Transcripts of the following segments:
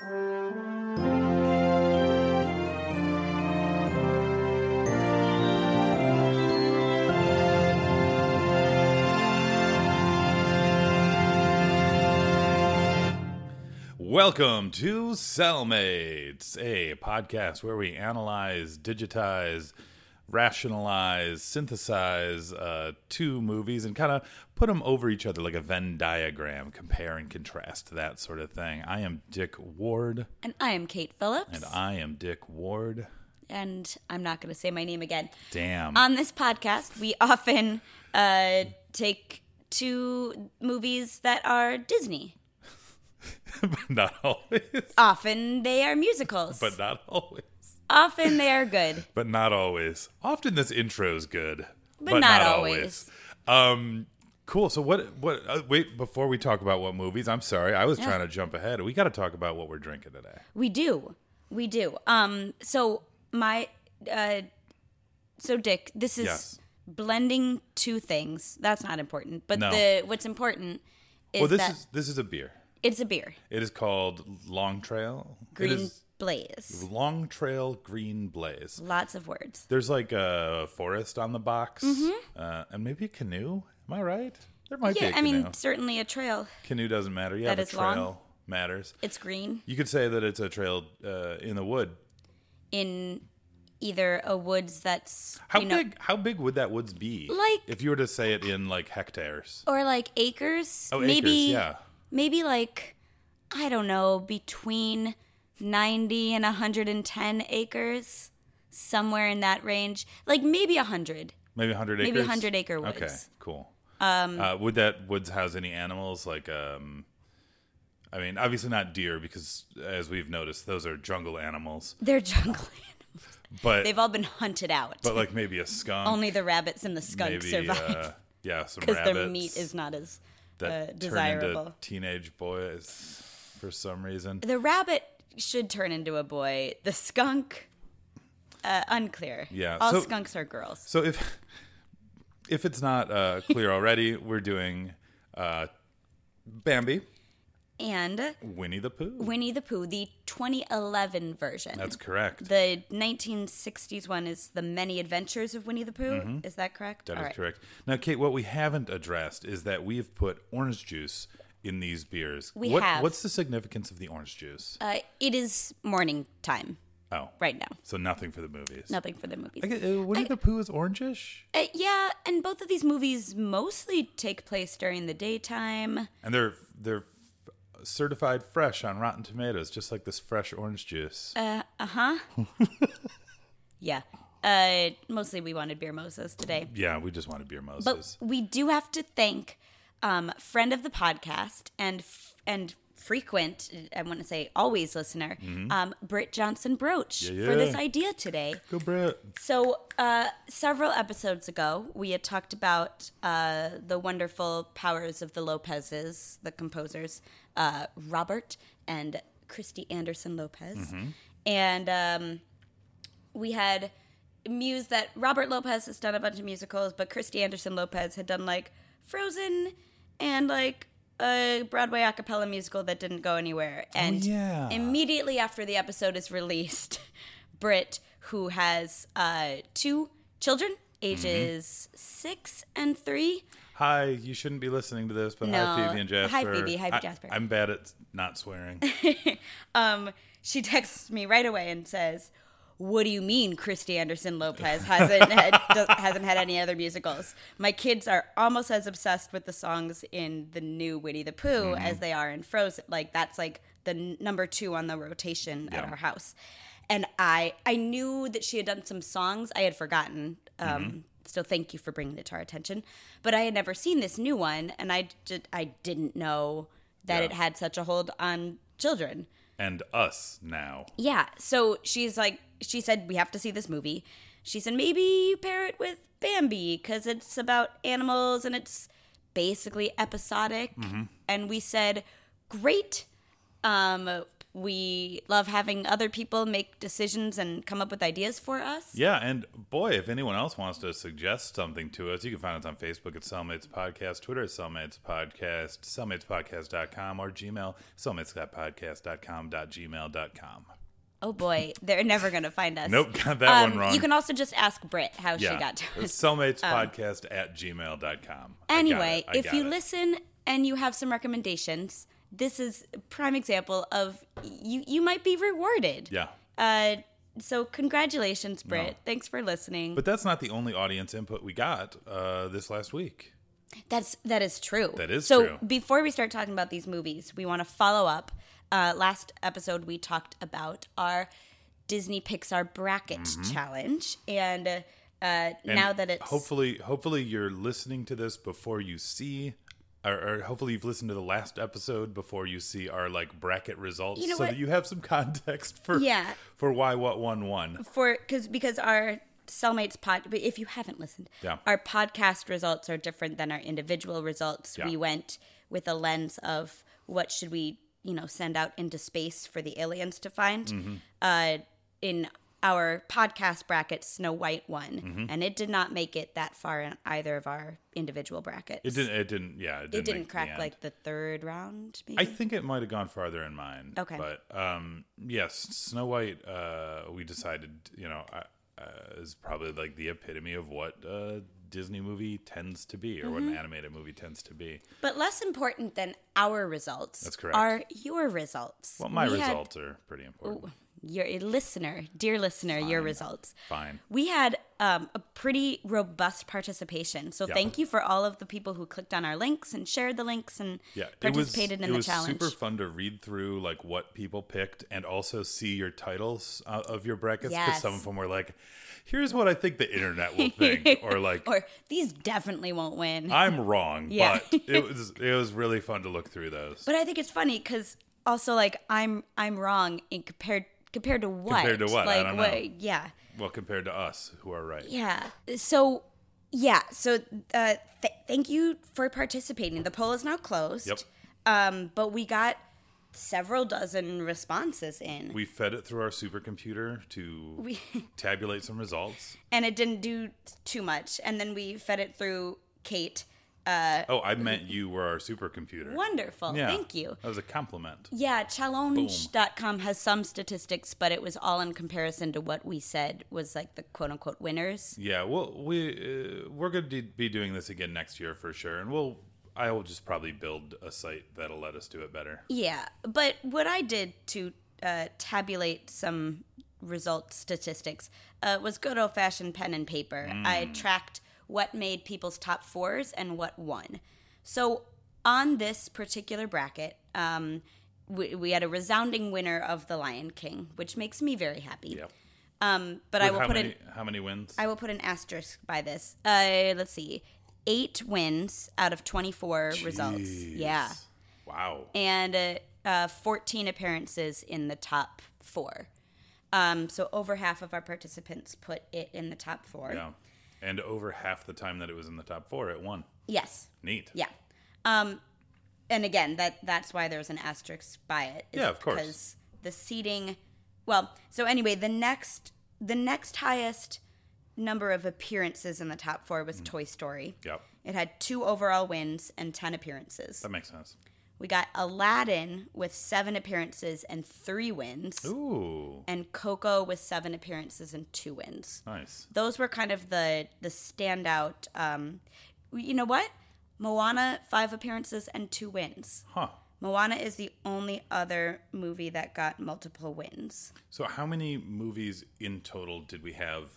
Welcome to Cellmates, a podcast where we analyze, digitize, rationalize, synthesize uh, two movies and kind of put them over each other like a Venn diagram, compare and contrast, that sort of thing. I am Dick Ward, And I am Kate Phillips. and I am Dick Ward. and I'm not going to say my name again. Damn. On this podcast, we often uh, take two movies that are Disney. but not always. Often they are musicals. But not always. Often they are good. But not always. Often this intro is good, But not always. Um, cool. So what? What? Uh, wait, before we talk about what movies, I'm sorry, I was trying to jump ahead. We got to talk about what we're drinking today. We do. We do. Um. So my. Uh. So Dick, this is Yes. blending two things. That's not important. But No. the what's important is Well, this that is this is a beer. it's a beer. It is called Long Trail. Green It is Blaze. Long Trail Green Blaze. Lots of words. There's like a forest on the box, uh, and maybe a canoe. Am I right? There might be Mm-hmm. Yeah, I mean, certainly a trail. canoe doesn't matter. Yeah, that the is long. trail matters. It's green You could say that it's a trail uh, in the wood. in either a woods that's How you know, big? How big would that woods be? Like- if you were to say it in like hectares. or like acres. Oh, maybe acres. Yeah. maybe like I don't know, between 90 and 110 acres, somewhere in that range. Like maybe 100. Maybe 100 acres. Maybe 100 acre woods. Okay, cool. Um, uh, would that woods house any animals like um I mean, obviously not deer because as we've noticed those are jungle animals. They're jungle animals. But They've all been hunted out. but like maybe a skunk. Only the rabbits and the skunk maybe survive uh, yeah, some because their meat is not as uh, desirable. teenage boys for some reason. The rabbit should turn into a boy. The skunk, uh, unclear. Yeah, all so- skunks are girls. So if if it's not uh, clear already, we're doing uh, Bambi, And Winnie the Pooh. Winnie the Pooh, the 2011 version. That's correct. the 1960s one is the Many Adventures of Winnie the Pooh. Is that correct? Mm-hmm. That is All right. correct. Now, Kate, what we haven't addressed is that we have put orange juice in these beers. We what, have. What's the significance of the orange juice? Uh, it is morning time oh, right now. So nothing for the movies. Nothing for the movies. I uh, Winnie the Pooh is orangish, Uh, yeah, and both of these movies mostly take place during the daytime. and they're they're certified fresh on Rotten Tomatoes, just like this fresh orange juice. Uh huh. yeah. Uh, mostly we wanted beer mosas today. yeah, we just wanted beer But we do have to thank um, friend of the podcast and f- and frequent, I want to say always listener, um, Britt Johnson Broach Mm-hmm. Yeah, for this idea today. Go, Brett. So uh, several episodes ago, we had talked about uh, the wonderful powers of the Lopezes, the composers, uh, Robert and Kristen Anderson Lopez, and um, we had mused that Robert Lopez has done a bunch of musicals, but Kristen Anderson Lopez had done like Frozen and like a Broadway a cappella musical that didn't go anywhere. And yeah. immediately after the episode is released, Britt, who has uh, two children, ages six and three, Hi, you shouldn't be listening to this, but No. hi, Phoebe and Jasper. Hi, Phoebe. Hi, I- Jasper. I'm bad at not swearing. um, she texts me right away and says, "What do you mean Kristen Anderson Lopez hasn't had, hasn't had any other musicals? My kids are almost as obsessed with the songs in the new Winnie the Pooh as they are in Frozen. Like that's like the n- number two on the rotation at our house." And I I knew that she had done some songs I had forgotten. Um, So thank you for bringing it to our attention. But I had never seen this new one, and I just, I didn't know that Yeah. it had such a hold on children. And us now. Yeah. So she's like, she said, we have to see this movie. She said, maybe you pair it with Bambi because it's about animals and it's basically episodic. And we said, great. Um, we love having other people make decisions and come up with ideas for us. Yeah, and boy, if anyone else wants to suggest something to us, you can find us on Facebook at Cellmates Podcast, Twitter at Cellmates Podcast, cellmatespodcast.com, or Gmail, cellmatespodcast.com.gmail.com. Oh boy, they're never going to find us. Nope, got that one Um, wrong. You can also just ask Britt how yeah, she got to us. Um, at gmail.com. Anyway, if you it. listen and you have some recommendations, this is a prime example of you you might be rewarded. Yeah. Uh, so congratulations, Britt. No. Thanks for listening. But that's not the only audience input we got uh, this last week. That's that is true. That is so true. before we start talking about these movies, we want to follow up. Uh, last episode we talked about our Disney Pixar bracket challenge, and, uh, uh, And now that it's hopefully hopefully you're listening to this before you see or, or hopefully you've listened to the last episode before you see our like bracket results You know so what? that you have some context for Yeah. for why what one won for because because our cellmates pod but if you haven't listened Yeah. our podcast results are different than our individual results Yeah. we went with a lens of what should we you know send out into space for the aliens to find Mm-hmm. uh in our podcast bracket snow white won Mm-hmm. and it did not make it that far in either of our individual brackets it didn't it didn't yeah it didn't, it didn't make the crack like the third round maybe I think it might have gone farther in mine. Okay. But um, yes, Snow White. Uh, we decided, you know, uh, uh, is probably like the epitome of what a Disney movie tends to be, or what Mm-hmm. an animated movie tends to be. but less important than our results That's correct. are your results Well, my We had- results are pretty important. Your listener, dear listener, your results. Fine. We had um, a pretty robust participation. So Yeah. thank you for all of the people who clicked on our links and shared the links and Yeah, participated it was, in it the was challenge. super fun to read through like what people picked and also see your titles uh, of your brackets because Yes. some of them were like, "Here's what I think the internet will think," or like, or these definitely won't win. "I'm wrong," Yeah. but it was it was really fun to look through those. but I think it's funny because also like I'm I'm wrong in compared compared to what? Compared to what? I Like don't what? know. Yeah. well, compared to us who are right. Yeah. So, yeah. So, uh, th- thank you for participating. The poll is now closed. Yep. Um, but we got several dozen responses in, We fed it through our supercomputer to We- tabulate some results. and it didn't do too much. And then we fed it through Kate. Uh, Oh, I meant you were our supercomputer. wonderful. Yeah, Thank you. That was a compliment. Yeah, challenge.com has some statistics, but it was all in comparison to what we said was like the quote unquote winners. Yeah, well, we uh, we're going to be doing this again next year for sure, and we'll I will just probably build a site that'll let us do it better. Yeah, but what I did to uh, tabulate some result statistics uh, was good old fashioned pen and paper. I tracked what made people's top fours and what won. So on this particular bracket, um, we, we had a resounding winner of The Lion King, which makes me very happy. Yep. Um, but I will put many an how many wins? I will put an asterisk by this. Uh, let's see, eight wins out of twenty four results. Yeah Wow. and uh, uh, 14 appearances in the top four. Um, so over half of our participants put it in the top four. Yeah. And over half the time that it was in the top four, it won. Yes. Neat. Yeah. Um, and again, that that's why there's an asterisk by it. Yeah, of course. Because the seating. Well, so anyway, the next the next highest number of appearances in the top four Mm. was Toy Story. Yep. It had two overall wins and ten appearances. That makes sense. We got Aladdin with seven appearances and three wins. Ooh. and Coco with seven appearances and two wins. Nice. Those were kind of the the standout. Um, you know what? Moana five appearances and two wins. Huh. Moana is the only other movie that got multiple wins. So how many movies in total did we have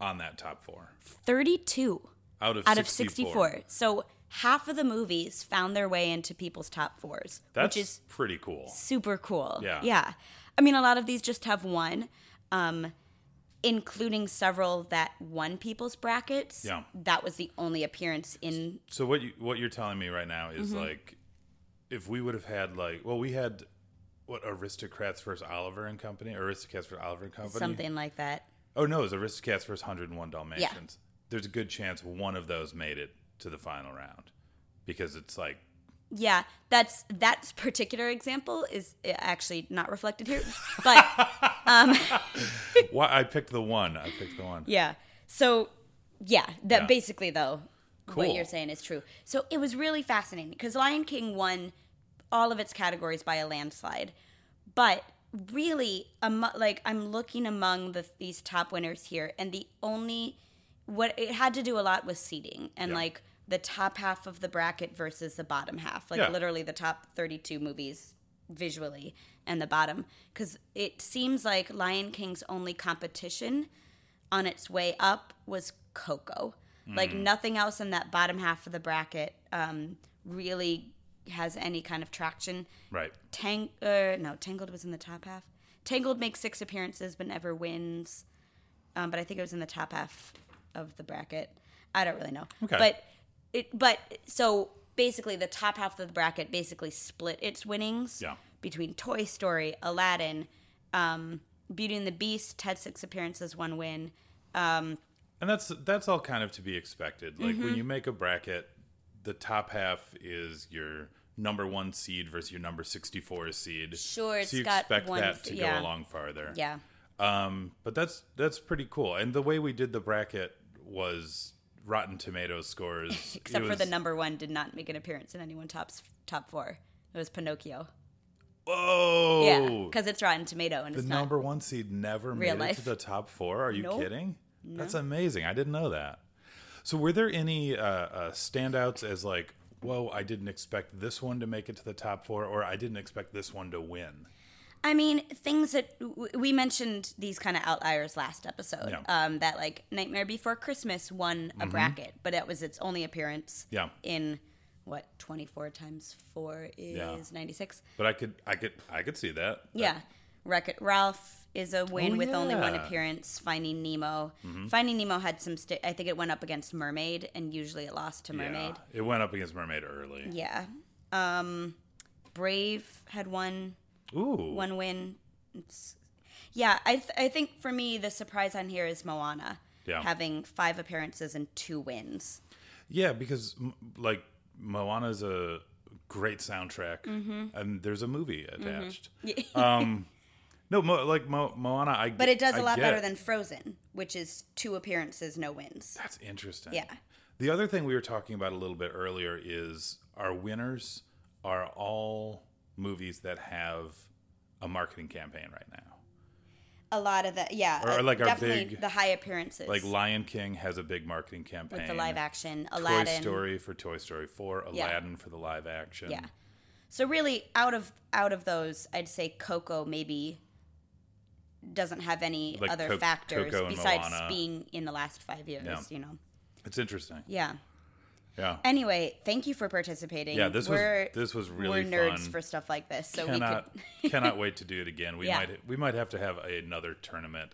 on that top four? Thirty-two Out of out of sixty-four. So half of the movies found their way into people's top fours, That's which is pretty cool. super cool. Yeah. Yeah. I mean, a lot of these just have one, um, including several that won people's brackets. Yeah. That was the only appearance in. So what you what you're telling me right now is Mm-hmm. like, if we would have had like, well, we had what Aristocrats versus Oliver and Company, Aristocrats versus Oliver and Company, Something like that. Oh no, it was Aristocats versus 101 Dalmatians. Yeah. There's a good chance one of those made it to the final round because it's like Yeah, that's that particular example is uh, actually not reflected here, but Why I picked the one. I picked the one. yeah. So yeah, that Yeah. basically though what you're saying is true. So it was really fascinating because Lion King won all of its categories by a landslide, but really, amo- like I'm looking among the these top winners here, and the only what it had to do a lot with seating and Yeah. like the top half of the bracket versus the bottom half, like Yeah. literally the top 32 movies visually and the bottom because it seems like Lion King's only competition on its way up was Coco. Like nothing else in that bottom half of the bracket um, really has any kind of traction. Right. Tang, uh, no, Tangled was in the top half. Tangled makes six appearances but never wins. Um, but I think it was in the top half of the bracket. I don't really know. Okay. But it, but so basically, the top half of the bracket basically split its winnings Yeah. between Toy Story, Aladdin, um, Beauty and the Beast Ted six appearances, one win. Um, And that's that's all kind of to be expected. Like Mm-hmm. when you make a bracket, the top half is your number one seed versus your number sixty four seed. Sure, it's so you got expect one that to yeah. go along farther. yeah. Um, but that's that's pretty cool. And the way we did the bracket was Rotten Tomatoes scores. Except It for the number one did not make an appearance in anyone top's top four. It was Pinocchio. Whoa! Yeah, because it's Rotten Tomato and the it's not. number one seed never Real made it to the top four. Are you Nope. kidding? That's amazing. I didn't know that. So, were there any uh, uh, standouts as like, whoa, I didn't expect this one to make it to the top four, or I didn't expect this one to win? I mean, things that w- we mentioned these kind of outliers last episode. Yeah. Um, that like Nightmare Before Christmas won a bracket, but it was its only appearance. Yeah. In what twenty four times four is Yeah. ninety six. But I could, I could, I could see that. Yeah. Wreck It Ralph is a win Oh, with only one. Mm-hmm. appearance. Finding Nemo. Finding Nemo had some. Sti- I think it went up against Mermaid, and usually it lost to Mermaid. Yeah, it went up against Mermaid early. Yeah. Um, Brave had one Ooh, one win. It's, yeah, I th- I think for me the surprise on here is Moana Yeah. having five appearances and two wins. yeah, because like Moana's a great soundtrack, Mm-hmm. and there's a movie attached. um, no, Mo, like Mo, Moana, I But it does a I lot get. better than Frozen, which is two appearances, no wins. That's interesting. Yeah. The other thing we were talking about a little bit earlier is our winners are all movies that have a marketing campaign right now. A lot of that, yeah, Or uh, like our definitely big- the high appearances, Like Lion King has a big marketing campaign. with the live action, Toy Aladdin. Story for Toy Story 4, Yeah. Aladdin for the live action. Yeah. So really, out of out of those, I'd say Coco maybe doesn't have any Like other Co- factors Coco besides being in the last five years. Yeah. You know. It's interesting. Yeah. Yeah. Anyway, thank you for participating. Yeah, this was- we're, this was really we're nerds fun. for stuff like this, so cannot we could. cannot wait to do it again. We Yeah. might we might have to have another tournament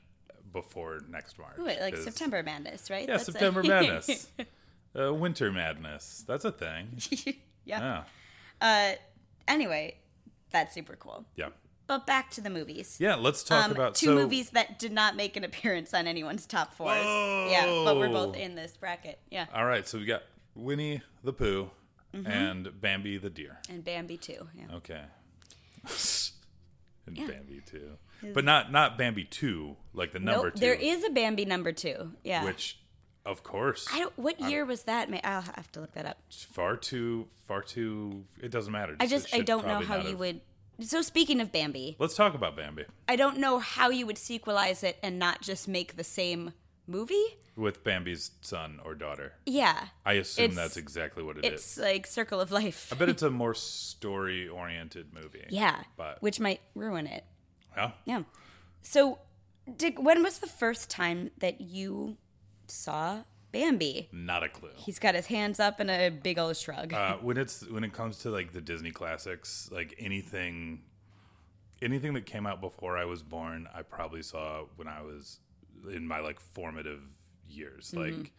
before next March. Ooh, like 'cause- September Madness, right? Yeah, That's a- September Madness. uh, Winter Madness. That's a thing. yeah. Yeah. Uh, anyway, that's super cool. Yeah. But back to the movies. Yeah, let's talk Um, about two so, movies that did not make an appearance on anyone's top fours. Yeah, but we're both in this bracket. Yeah, All right, so we got Winnie the Pooh Mm-hmm. and Bambi the deer. and Bambi too. Yeah. Okay. and Bambi too. But not not Bambi 2, like the number Nope, 2. there is a Bambi number two. Yeah. which of course I don't. What year was that? May- I'll have to look that up. far too far too it doesn't matter. I just I don't know how you have- would. So speaking of Bambi, Let's talk about Bambi I don't know how you would sequelize it and not just make the same movie. with Bambi's son or daughter. Yeah, I assume It's- that's exactly what it is. it's like Circle of Life. I bet it's a more story oriented movie. Yeah, But which might ruin it. yeah. Yeah. So, Dick, when was the first time that you saw Bambi? Not a clue. He's got his hands up and a big old shrug. Uh, when it's when it comes to like the Disney classics, like anything, anything that came out before I was born, I probably saw when I was in my like formative years. Like,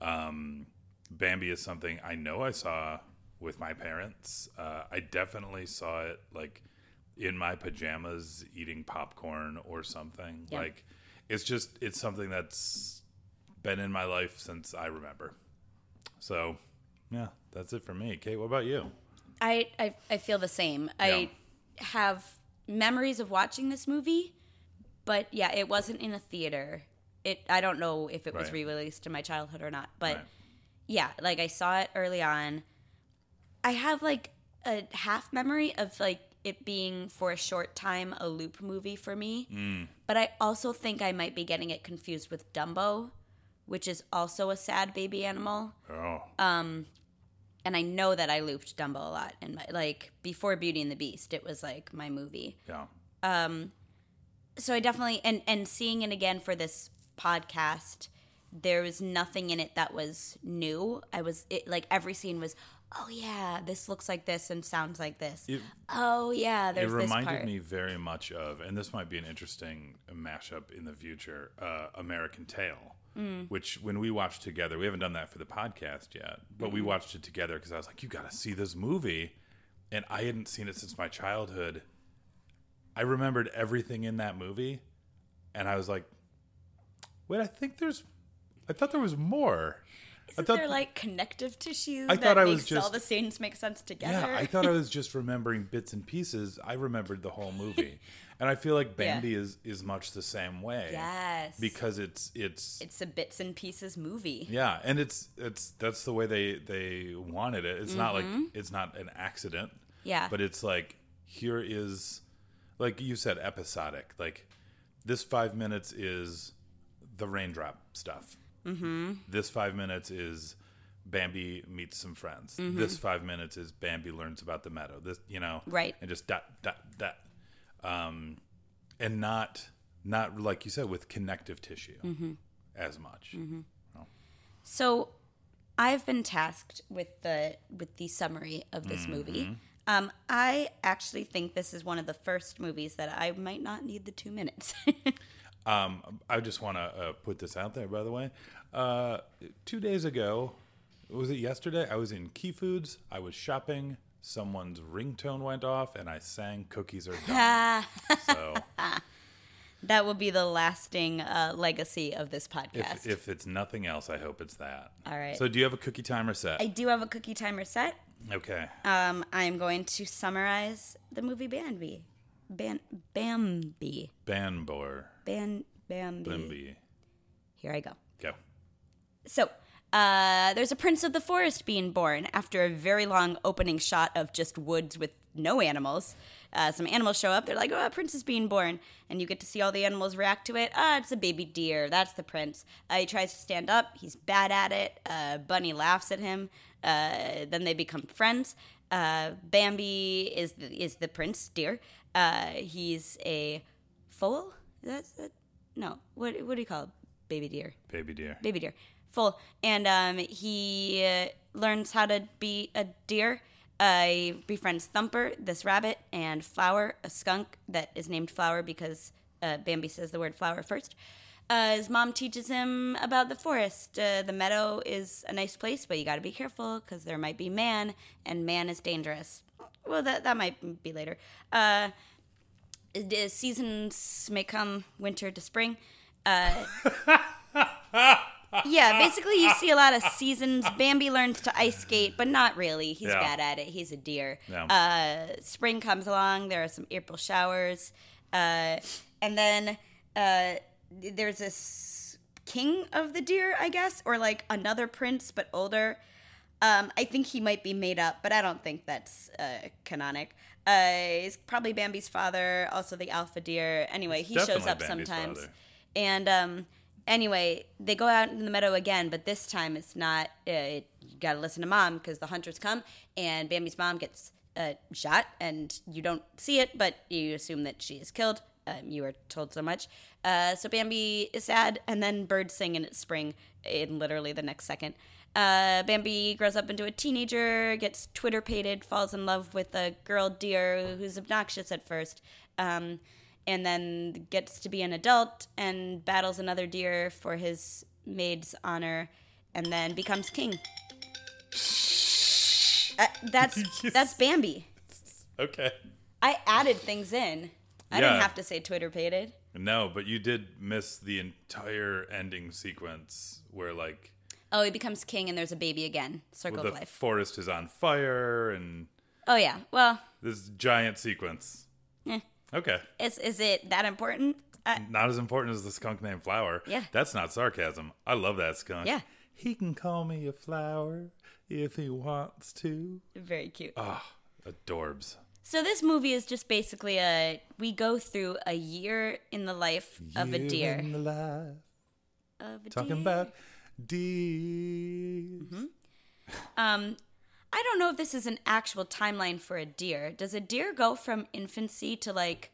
um, Bambi is something I know I saw with my parents. Uh, I definitely saw it like in my pajamas eating popcorn or something. Yeah. Like, it's just it's something that's been in my life since I remember. So, yeah, that's it for me. Kate, what about you? I, I I feel the same. I have memories of watching this movie, but yeah, it wasn't in a theater. It I don't know if it was Right. re-released in my childhood or not, but Right. yeah, like I saw it early on. I have like a half memory of like it being for a short time a loop movie for me. Mm. But I also think I might be getting it confused with Dumbo, which is also a sad baby animal Oh, Um and I know that I looped Dumbo a lot. And like before Beauty and the Beast, it was like my movie. yeah. So I definitely and and seeing it again for this podcast, there was nothing in it that was new. I was it, like every scene was, oh yeah, this looks like this and sounds like this. It- oh yeah, It there's this reminded me very much of, and this might be an interesting mashup in the future, uh, American Tail, Mm. which when we watched together, we haven't done that for the podcast yet, but Mm-hmm. we watched it together because I was like, you got to see this movie. And I hadn't seen it since my childhood. I remembered everything in that movie, and I was like, wait, I think there's, I thought there was more. I Isn't thought there like connective tissue I that thought I was makes all just- the scenes make sense together? Yeah, I thought I was just remembering bits and pieces. I remembered the whole movie, and I feel like Yeah. Bambi is is much the same way. yes, because it's it's, it's a bits and pieces movie. yeah, and it's it's that's the way they they wanted it. It's not like it's not an accident. Mm-hmm. Yeah. but it's like here is like you said episodic. Like this five minutes is the raindrop stuff. Mm-hmm. This five minutes is. Bambi meets some friends. Mm-hmm. This five minutes is Bambi learns about the meadow. This, you know, Right. and just dot dot dot um and not not like you said with connective tissue Mm-hmm. as much So, I've been tasked with the with the summary of this movie. Um, I actually think this is one of the first movies that I might not need the two minutes. um i just want to uh, put this out there by the way uh two days ago was it yesterday i was in key foods i was shopping someone's ringtone went off and i sang cookies are done so that will be the lasting uh, legacy of this podcast. if, if it's nothing else i hope it's that All right. so do you have a cookie timer set I do have a cookie timer set. Okay Um, I'm going to summarize the movie Bambi. Ban- Bambi. banbor Ban- Bambi. bimby Here I go. go So, uh, there's a prince of the forest being born after a very long opening shot of just woods with no animals. Uh, some animals show up. They're like, "Oh, a prince is being born," and you get to see all the animals react to it. Ah, it's a baby deer. That's the prince. Uh, he tries to stand up. He's bad at it. Uh, Bunny laughs at him. Uh, then they become friends. Uh, Bambi is the, is the prince deer. Uh, he's a foal. That's that, no. What what do you call a baby deer? baby deer baby deer, full, and um, he uh, learns how to be a deer. Uh, he befriends Thumper, this rabbit, and Flower, a skunk that is named Flower because uh, Bambi says the word flower first. Uh, his mom teaches him about the forest. Uh, the meadow is a nice place, but you got to be careful because there might be man, and man is dangerous. Well, that that might be later. Uh, the seasons may come winter to spring. Uh, yeah, basically, you see a lot of seasons. Bambi learns to ice skate, but not really. He's Yeah. bad at it. He's a deer. Yeah. Uh, spring comes along. There are some April showers, uh, and then uh, there's this king of the deer, I guess, or like another prince, but older. Um, I think he might be made up, but I don't think that's uh, canonic. Uh, he's probably Bambi's father, also the alpha deer. Anyway, he shows up Bambi's sometimes. father. And um, anyway, they go out in the meadow again, but this time it's not. Uh, it, you got to listen to mom because the hunters come, and Bambi's mom gets uh, shot, and you don't see it, but you assume that she is killed. Um, you are told so much. Uh, so Bambi is sad, and then birds sing in its spring in literally the next second. Uh, Bambi grows up into a teenager, gets twitterpated, falls in love with a girl deer who's obnoxious at first, um, and then gets to be an adult and battles another deer for his maid's honor, and then becomes king. Uh, that's that's Bambi. okay I added things in. I Yeah. didn't have to say twitterpated. No, but you did miss the entire ending sequence where like Oh, he becomes king, and there's a baby again. Circle the of life. forest is on fire and Oh yeah. Well, This giant sequence. Eh. Okay. is is it that important? Uh, Not as important as the skunk named Flower. Yeah. That's not sarcasm. I love that skunk. Yeah. He can call me a flower if he wants to. very cute. Ah, adorbs. So this movie is just basically a we go through a year in the life of a Year deer. in the life. Of a Talking deer. about deers. Mm-hmm. Um, I don't know if this is an actual timeline for a deer. Does a deer go from infancy to like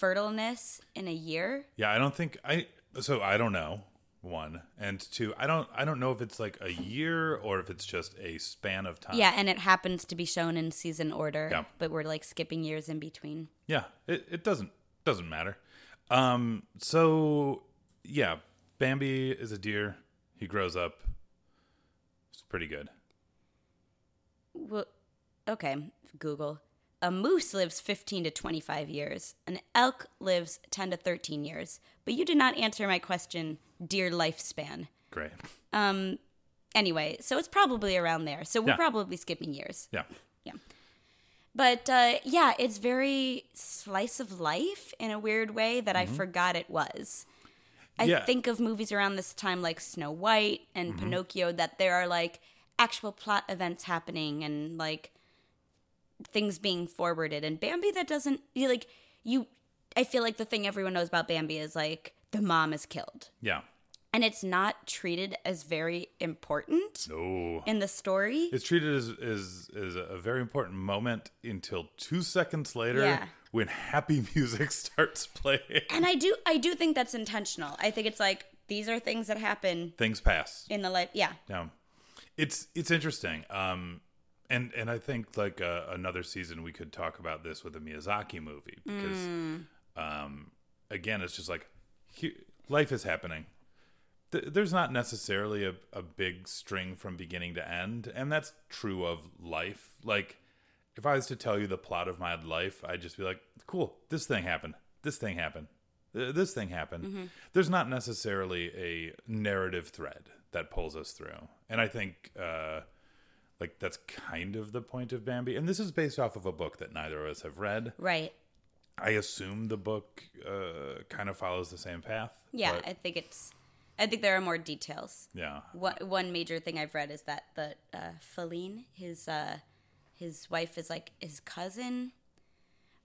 fertileness in a year? Yeah, I don't think I. So I don't know. One and two. I don't. I don't know if it's like a year or if it's just a span of time. Yeah, and it happens to be shown in season order, Yeah. but we're like skipping years in between. Yeah, it, it doesn't doesn't matter. Um, so yeah, Bambi is a deer. He grows up. It's pretty good. Well, okay, Google. A moose lives 15 to 25 years. An elk lives 10 to 13 years. But you did not answer my question, dear lifespan. Great. Um anyway, so it's probably around there. So we're Yeah. probably skipping years. Yeah. Yeah. But uh, yeah, it's very slice of life in a weird way that I forgot it was. I Mm-hmm. Yeah. think of movies around this time like Snow White and Mm-hmm. Pinocchio that there are like actual plot events happening and like things being forwarded. And Bambi, that doesn't you like you. I feel like the thing everyone knows about Bambi is like the mom is killed, Yeah. and it's not treated as very important No. in the story. It's treated as, as as a very important moment until two seconds later Yeah. when happy music starts playing. and I do I do think that's intentional. I think it's like these are things that happen Things pass. in the life. Yeah. Yeah, it's it's interesting. Um, and and I think like uh, another season we could talk about this with a Miyazaki movie because, um, again, it's just like he, life is happening. Th- there's not necessarily a, a big string from beginning to end, and that's true of life. Like, if I was to tell you the plot of my life, I'd just be like, "Cool, this thing happened. This thing happened. This thing happened." There's not necessarily a narrative thread that pulls us through, and I think uh, like that's kind of the point of Bambi. And this is based off of a book that neither of us have read. Right. I assume the book uh, kind of follows the same path. Yeah, but- I think it's I think there are more details. yeah. One one major thing I've read is that the uh, Faline, his uh, his wife is like his cousin.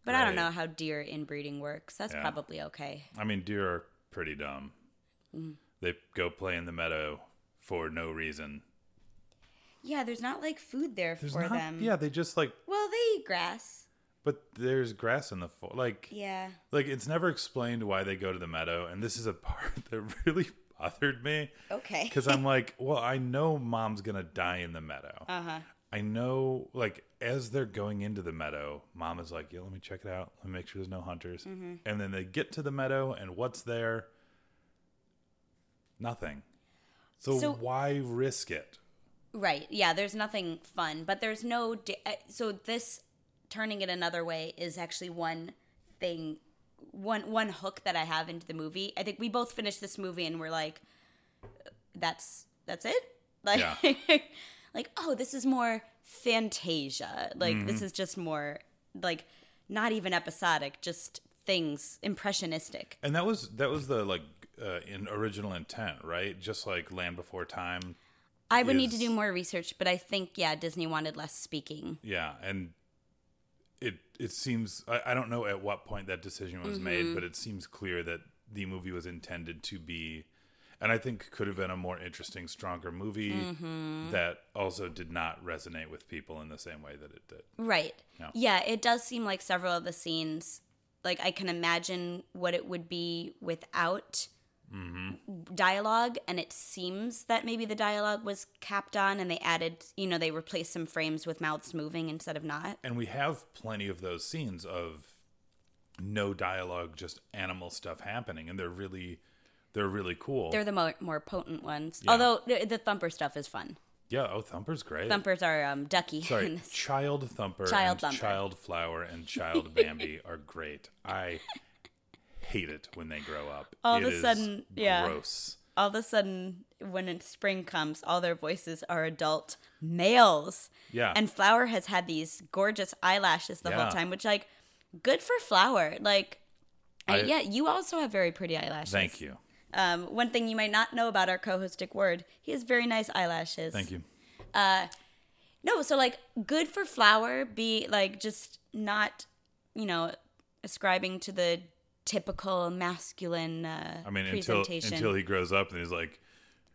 But I don't know how deer inbreeding works. That's Yeah. probably okay. I mean, deer are pretty dumb. Mm. They go play in the meadow for no reason. Yeah, there's not like food there There's for not, them. yeah, they just like, Well, they eat grass. but there's grass in the fo- like, Yeah. like it's never explained why they go to the meadow, and this is a part that really bothered me Okay. because I'm like, well, I know mom's gonna die in the meadow. Uh huh. I know, like, as they're going into the meadow, mom is like, yeah, let me check it out. Let me make sure there's no hunters. Mm-hmm. And then they get to the meadow, and what's there? Nothing. So, So- why risk it? Right. Yeah, there's nothing fun, but there's no. Da- uh, so this turning it another way is actually one thing, one one hook that I have into the movie. I think we both finished this movie and we're like, "That's that's it." Like, Yeah. like oh, this is more Fantasia. Like this is just more like not even episodic, just things impressionistic. And that was that was the like uh, in original intent, right? Just like Land Before Time. I would need to do more research, but I think yeah, Disney wanted less speaking. Yeah, and it it seems I, I don't know at what point that decision was Mm-hmm. made, but it seems clear that the movie was intended to be, and I think could have been a more interesting, stronger movie Mm-hmm. that also did not resonate with people in the same way that it did. Right. Yeah, it does seem like several of the scenes, like I can imagine what it would be without dialogue, and it seems that maybe the dialogue was capped on, and they added, you know, they replaced some frames with mouths moving instead of not. And we have plenty of those scenes of no dialogue, just animal stuff happening, and they're really they're really cool. They're the more, more potent ones. Yeah. Although the, the thumper stuff is fun. yeah, oh, Thumper's great. Thumpers are um, ducky. Sorry. Child Thumper, Child Thumper. Child Flower, and Child Bambi are great. I hate it when they grow up. All It of a sudden, yeah. gross. all of a sudden, when spring comes, all their voices are adult males. Yeah. And Flower has had these gorgeous eyelashes the Yeah. whole time, which like good for Flower. Like, I- I, yeah, you also have very pretty eyelashes. Thank you. Um, one thing you might not know about our co-host Dick Ward, he has very nice eyelashes. Thank you. Uh, no, so like good for Flower, be like just not, you know, ascribing to the typical masculine uh, I mean, until until he grows up and he's like,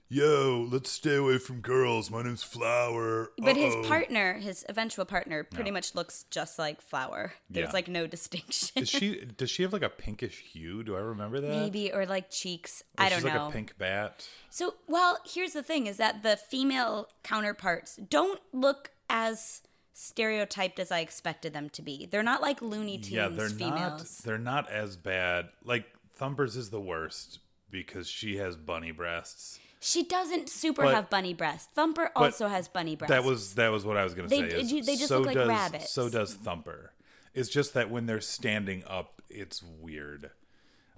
"Yo, let's stay away from girls. My name's Flower." but his Uh-oh." partner, his eventual partner, pretty much looks just like Flower. There's Yeah. like no distinction. is she does she have like a pinkish hue? Do I remember that? Maybe or like cheeks. Or I don't she's know. like a pink bat. So, well, here's the thing: is that the female counterparts don't look as stereotyped as I expected them to be. They're not like Looney Tunes Yeah, they're not. They're not as bad. Like Thumper's is the worst because she has bunny breasts. She doesn't super But- have bunny breasts. Thumper also has bunny breasts. That was that was what I was gonna They- say. is they just so look like does, rabbits. So does Thumper. It's just that when they're standing up, it's weird.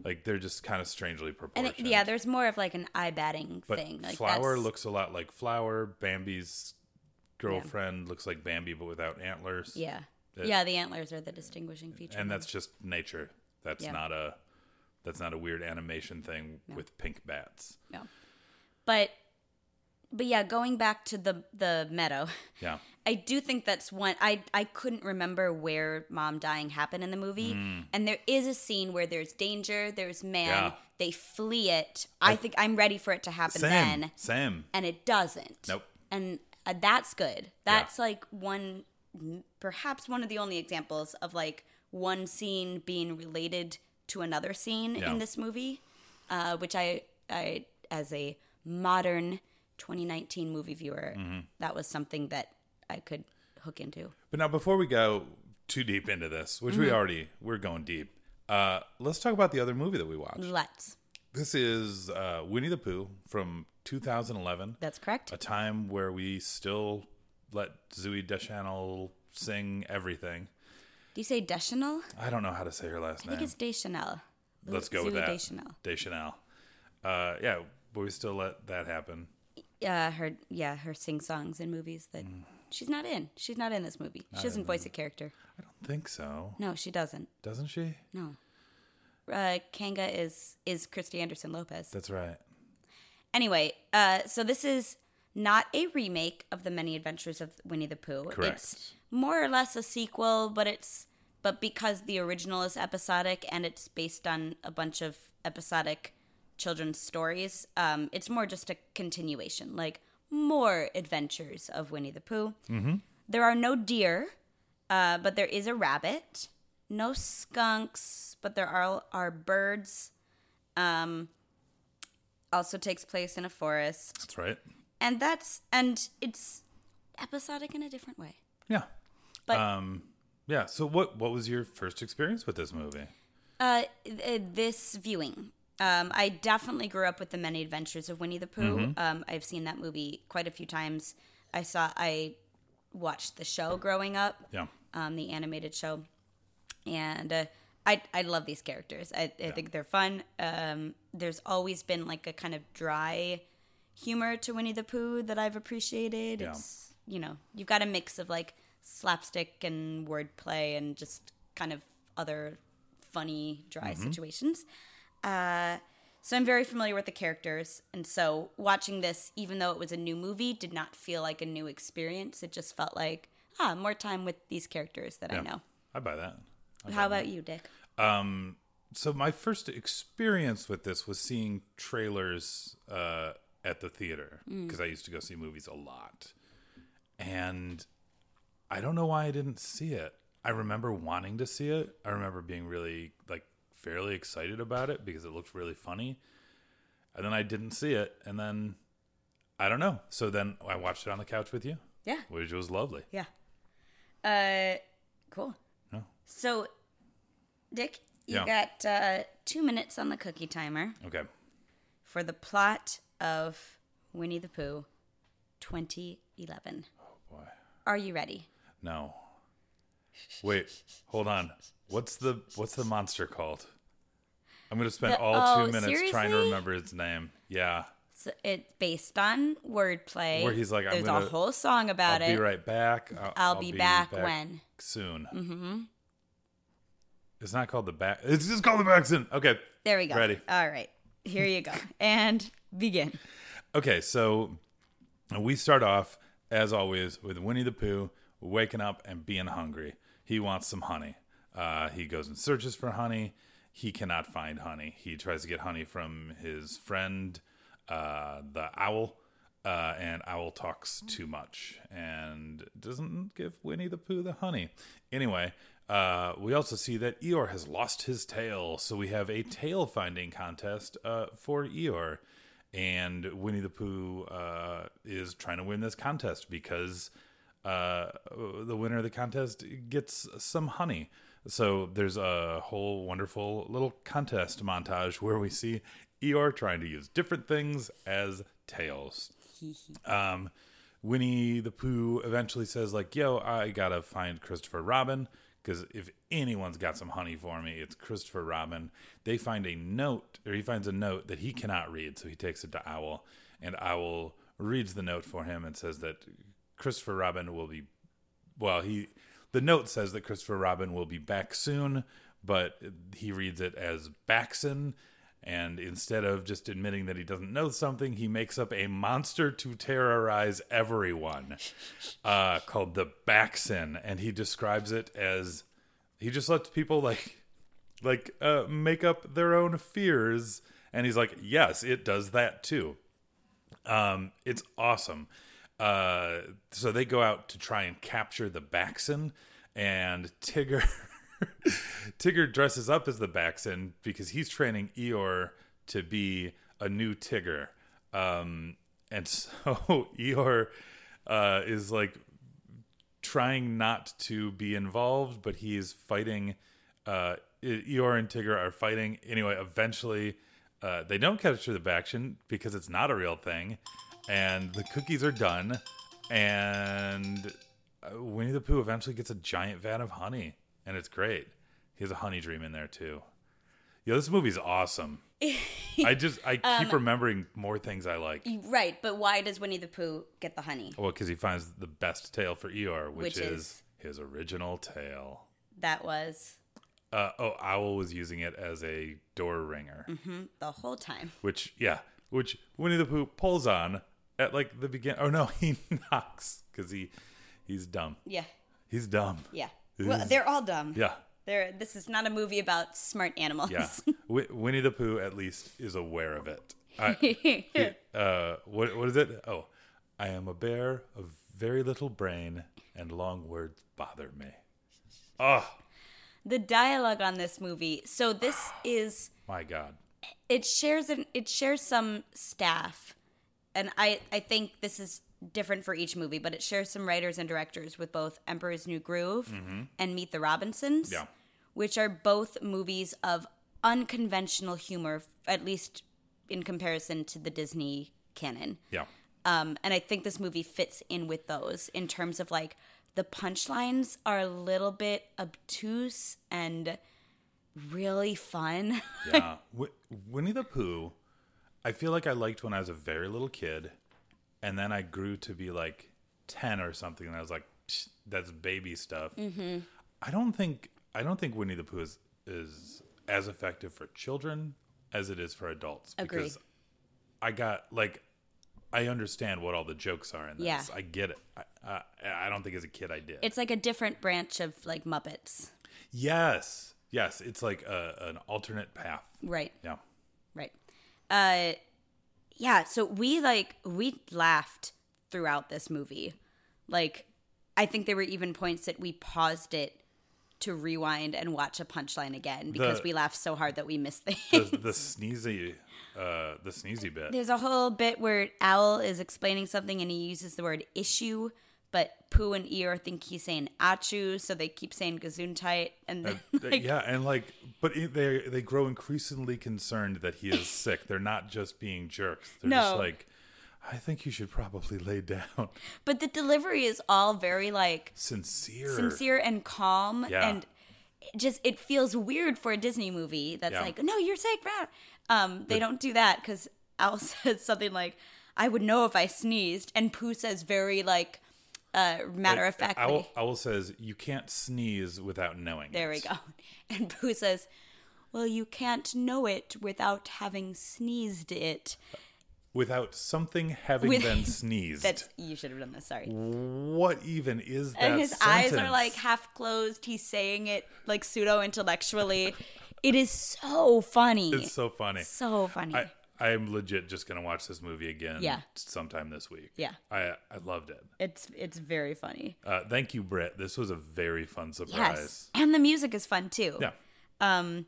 Like they're just kind of strangely and proportioned. it, yeah, there's more of like an eye batting but thing. Like Flower looks a lot like Flower. Bambi's girlfriend looks like Bambi, but without antlers. Yeah, it- yeah. The antlers are the distinguishing feature. and that's just nature. That's Yeah. not a that's not a weird animation thing with pink bats. no. But, but yeah, going back to the the meadow. Yeah. I do think that's one I I couldn't remember where mom dying happened in the movie. And there is a scene where there's danger, there's man, Mm. Yeah. they flee it. I think I'm ready for it to happen then. Same. And it doesn't. Nope. And uh, that's good. That's like one perhaps one of the only examples of like one scene being related to another scene Yeah. in this movie. Uh, which I I as a modern 2019 movie viewer, Mm-hmm. that was something that I could hook into. But now, before we go too deep into this, which we already we're going deep, uh, let's talk about the other movie that we watched. Let's. This is uh, Winnie the Pooh from 2011, That's correct. a time where we still let Zooey Deschanel sing everything. Do you say Deschanel? I don't know how to say her last I name. I think it's Deschanel. Let's go with that. Deschanel. Deschanel. Uh, yeah, but we still let that happen. Yeah, her yeah, her sing songs in movies that Mm. she's not in. She's not in this movie. She doesn't voice a character. I don't think so. No, she doesn't. Doesn't she? No. Uh, Kanga is is Kristen Anderson Lopez. That's right. Anyway, uh, so this is not a remake of the Many Adventures of Winnie the Pooh. Correct. It's more or less a sequel, but it's but because the original is episodic and it's based on a bunch of episodic children's stories, um, it's more just a continuation, like more adventures of Winnie the Pooh. Mm-hmm. There are no deer, uh, but there is a rabbit. No skunks, but there are are birds. Um, also takes place in a forest That's right. and that's and it's episodic in a different way Yeah. but Um, yeah. So, what what was your first experience with this movie? uh th- this viewing um i definitely grew up with the many adventures of winnie the pooh um i've seen that movie quite a few times i saw i watched the show growing up Yeah. um the animated show and uh, I, I love these characters. I, I think they're fun. Um, there's always been like a kind of dry humor to Winnie the Pooh that I've appreciated. Yeah. It's you know you've got a mix of like slapstick and wordplay and just kind of other funny dry situations. Uh, so I'm very familiar with the characters, and so watching this, even though it was a new movie, did not feel like a new experience. It just felt like ah, more time with these characters that Yeah. I know. I buy that. How about you, Dick? Um, so my first experience with this was seeing trailers uh, at the theater because I used to go see movies a lot, and I don't know why I didn't see it. I remember wanting to see it. I remember being really like fairly excited about it because it looked really funny, and then I didn't see it, and then I don't know. So then I watched it on the couch with you, Yeah. which was lovely. Yeah. Uh, cool. So, Dick, you Yeah. got uh, two minutes on the cookie timer Okay. for the plot of Winnie the Pooh, 2011. Oh, Boy. Are you ready? No. Wait, hold on. What's the what's the monster called? I'm gonna spend The- all oh, two minutes trying to remember its name. Yeah. So it's based on wordplay. Where he's like, I'm there's gonna- a whole song about I'll it. be right back. I'll, I'll be back when? soon. Mm-hmm. It's not called the back. It's just called the back soon. Okay. There we go. Ready. All right. Here you go. and begin. Okay, so we start off as always with Winnie the Pooh waking up and being hungry. He wants some honey. Uh, he goes and searches for honey. He cannot find honey. He tries to get honey from his friend, uh, the owl, uh, and owl talks too much and doesn't give Winnie the Pooh the honey. Anyway, uh, we also see that Eeyore has lost his tail, so we have a tail finding contest uh, for Eeyore and Winnie the Pooh uh, is trying to win this contest because uh, the winner of the contest gets some honey. So there's a whole wonderful little contest montage where we see Eeyore trying to use different things as tails. um, Winnie the Pooh eventually says like, "Yo, I gotta find Christopher Robin." Because if anyone's got some honey for me, it's Christopher Robin. They find a note, or he finds a note that he cannot read, so he takes it to Owl, and Owl reads the note for him and says that Christopher Robin will be, well, he, the note says that Christopher Robin will be back soon, but he reads it as Backson, and instead of just admitting that he doesn't know something, he makes up a monster to terrorize everyone uh, called the Backson, and he describes it as he just lets people like like uh, make up their own fears, and he's like, yes, it does that too. Um, it's awesome. Uh, so they go out to try and capture the Backson, and Tigger Tigger dresses up as the Backson because he's training Eeyore to be a new Tigger. Um, and so Eeyore uh, is like trying not to be involved, but he's fighting. Uh, Eeyore and Tigger are fighting. Anyway, eventually uh, they don't capture the Backson because it's not a real thing, and the cookies are done. And uh, Winnie the Pooh eventually gets a giant vat of honey, and it's great. He has a honey dream in there too. Yo, this movie's awesome. I just I keep remembering more things I like. Right, but why does Winnie the Pooh get the honey? Well, because he finds the best tail for Eeyore, which, Which is, is? his original tail. That was Uh, oh, Owl was using it as a door ringer, mm, the whole time. which yeah, which Winnie the Pooh pulls on at like the beginning. Oh no, he knocks because he he's dumb. Yeah, He's dumb. yeah. Well, they're all dumb. Yeah, They're, this is not a movie about smart animals. yeah. Winnie the Pooh at least is aware of it. I, uh, what what is it? Oh, I am a bear of very little brain, and long words bother me. Oh the dialogue on this movie. So this is my God. it shares an it shares some staff, and I I think this is different for each movie, but it shares some writers and directors with both Emperor's New Groove and Meet the Robinsons, Mm-hmm. Yeah. which are both movies of unconventional humor, at least in comparison to the Disney canon. Yeah. Um, and I think this movie fits in with those in terms of like the punchlines are a little bit obtuse and really fun. Yeah. Wi- Winnie the Pooh, I feel like I liked when I was a very little kid, and then I grew to be like 10 or something, and I was like, that's baby stuff. Mm-hmm. I don't think I don't think Winnie the Pooh is, is as effective for children as it is for adults. Agreed. Because I got like I understand what all the jokes are in this. Yeah. I get it. I, I, I don't think as a kid I did. it's like a different branch of like Muppets. yes. Yes. It's like a, an alternate path. Right. Yeah. Right. Uh yeah, so we like we laughed throughout this movie. Like I think there were even points that we paused it to rewind and watch a punchline again because The- we laughed so hard that we missed things. the, the sneezy uh the sneezy bit There's a whole bit where Owl is explaining something and he uses the word issue, but Pooh and Eeyore think he's saying achu, so they keep saying gesundheit and then, Uh, like, yeah and like but they they grow increasingly concerned that he is sick they're not just being jerks they're just No. like i think you should probably lay down but the delivery is all very like sincere sincere and calm Yeah. and it just it feels weird for a disney movie that's Yeah. like no you're sick um they don't do that because Owl says something like, "I would know if I sneezed," and Pooh says very like uh, matter of factly, Owl, Owl says you can't sneeze without knowing. "There it. we go," and Pooh says, "Well, you can't know it without having sneezed it." Without something having With- been sneezed. That's you should have done this. Sorry. what even is that? and his eyes are like half closed. He's saying it like pseudo intellectually. it is so funny. It's so funny. so funny. I I am legit just gonna watch this movie again. Yeah. sometime this week. Yeah. I I loved it. it's it's very funny. Uh, thank you, Britt. This was a very fun surprise. Yes, and the music is fun too. Yeah. Um,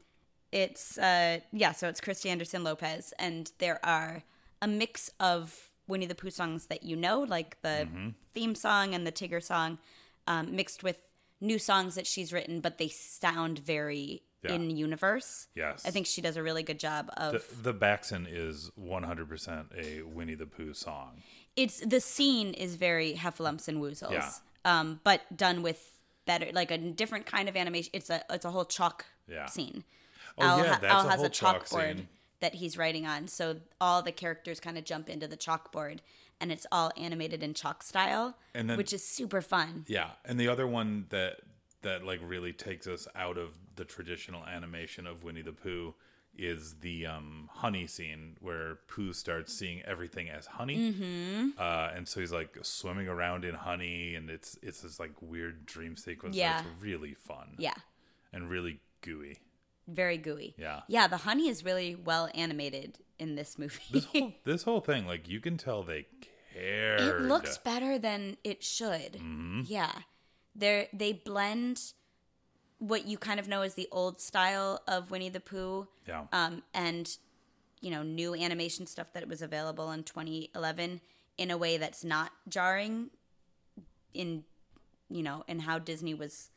it's uh yeah. So it's Kristen Anderson Lopez, and there are a mix of Winnie the Pooh songs that you know, like the Mm-hmm. theme song and the Tigger song, um, mixed with new songs that she's written, but they sound very Yeah. in universe. Yes. I think she does a really good job of. The, the Backson is 100% a Winnie the Pooh song. it's the scene is very heffalumps and woozles, Yeah. um, but done with better, like a different kind of animation. It's a it's a whole chalk Yeah. scene. Oh, Owl, yeah, that's Owl a has whole a chalkboard scene. that he's writing on, so all the characters kind of jump into the chalkboard, and it's all animated in chalk style, And then- which is super fun. Yeah, and the other one that that like really takes us out of the traditional animation of Winnie the Pooh is the um, honey scene where Pooh starts seeing everything as honey, mm-hmm. uh, and so he's like swimming around in honey, and it's it's this like weird dream sequence. Yeah. that's really fun. Yeah, and really gooey. very gooey. Yeah. yeah. The honey is really well animated in this movie. This whole this whole thing, like you can tell they cared. It looks better than it should. Mm-hmm. Yeah. They they blend what you kind of know as the old style of Winnie the Pooh yeah, um, and you know new animation stuff that was available in 2011 in a way that's not jarring in you know in how Disney was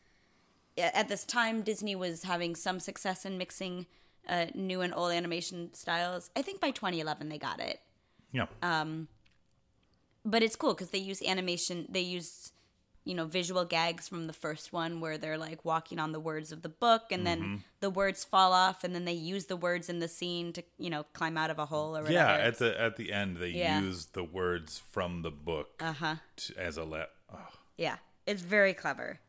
at this time Disney was having some success in mixing uh, new and old animation styles. I think by 2011 they got it yeah. um, but it's cool because they use animation they use you know visual gags from the first one where they're like walking on the words of the book and Mm-hmm. then the words fall off and then they use the words in the scene to you know climb out of a hole or whatever yeah, at the at the end they Yeah. use the words from the book uh-huh to, as a let. Oh, yeah it's very clever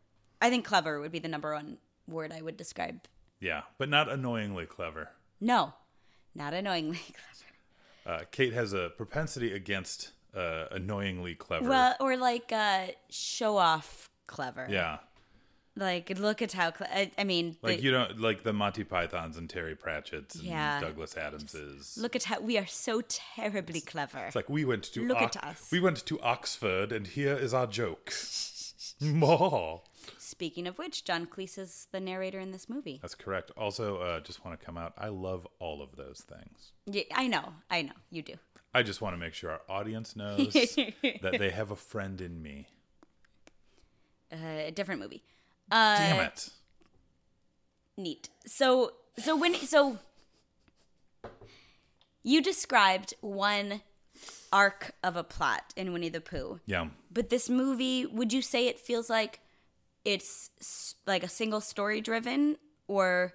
i think clever would be the number one word i would describe yeah, but not annoyingly clever. no not annoyingly clever Uh, Kate has a propensity against uh, annoyingly clever. well or like uh show off clever yeah, like look at how cle- I, I mean like the- you don't like the Monty Pythons and Terry Pratchett's and Yeah. Douglas Adams's. look at how we are so terribly clever It's like we went to Look Ox- at us. we went to Oxford, and here is our joke. More. Speaking of which, John Cleese is the narrator in this movie. That's correct. Also, uh, just want to come out. I love all of those things. Yeah, I know, I know, you do. I just want to make sure our audience knows that they have a friend in me. Uh, a different movie. Uh, Damn it. Neat. So, so when so you described one arc of a plot in Winnie the Pooh, Yeah. but this movie, would you say it feels like it's like a single story driven, or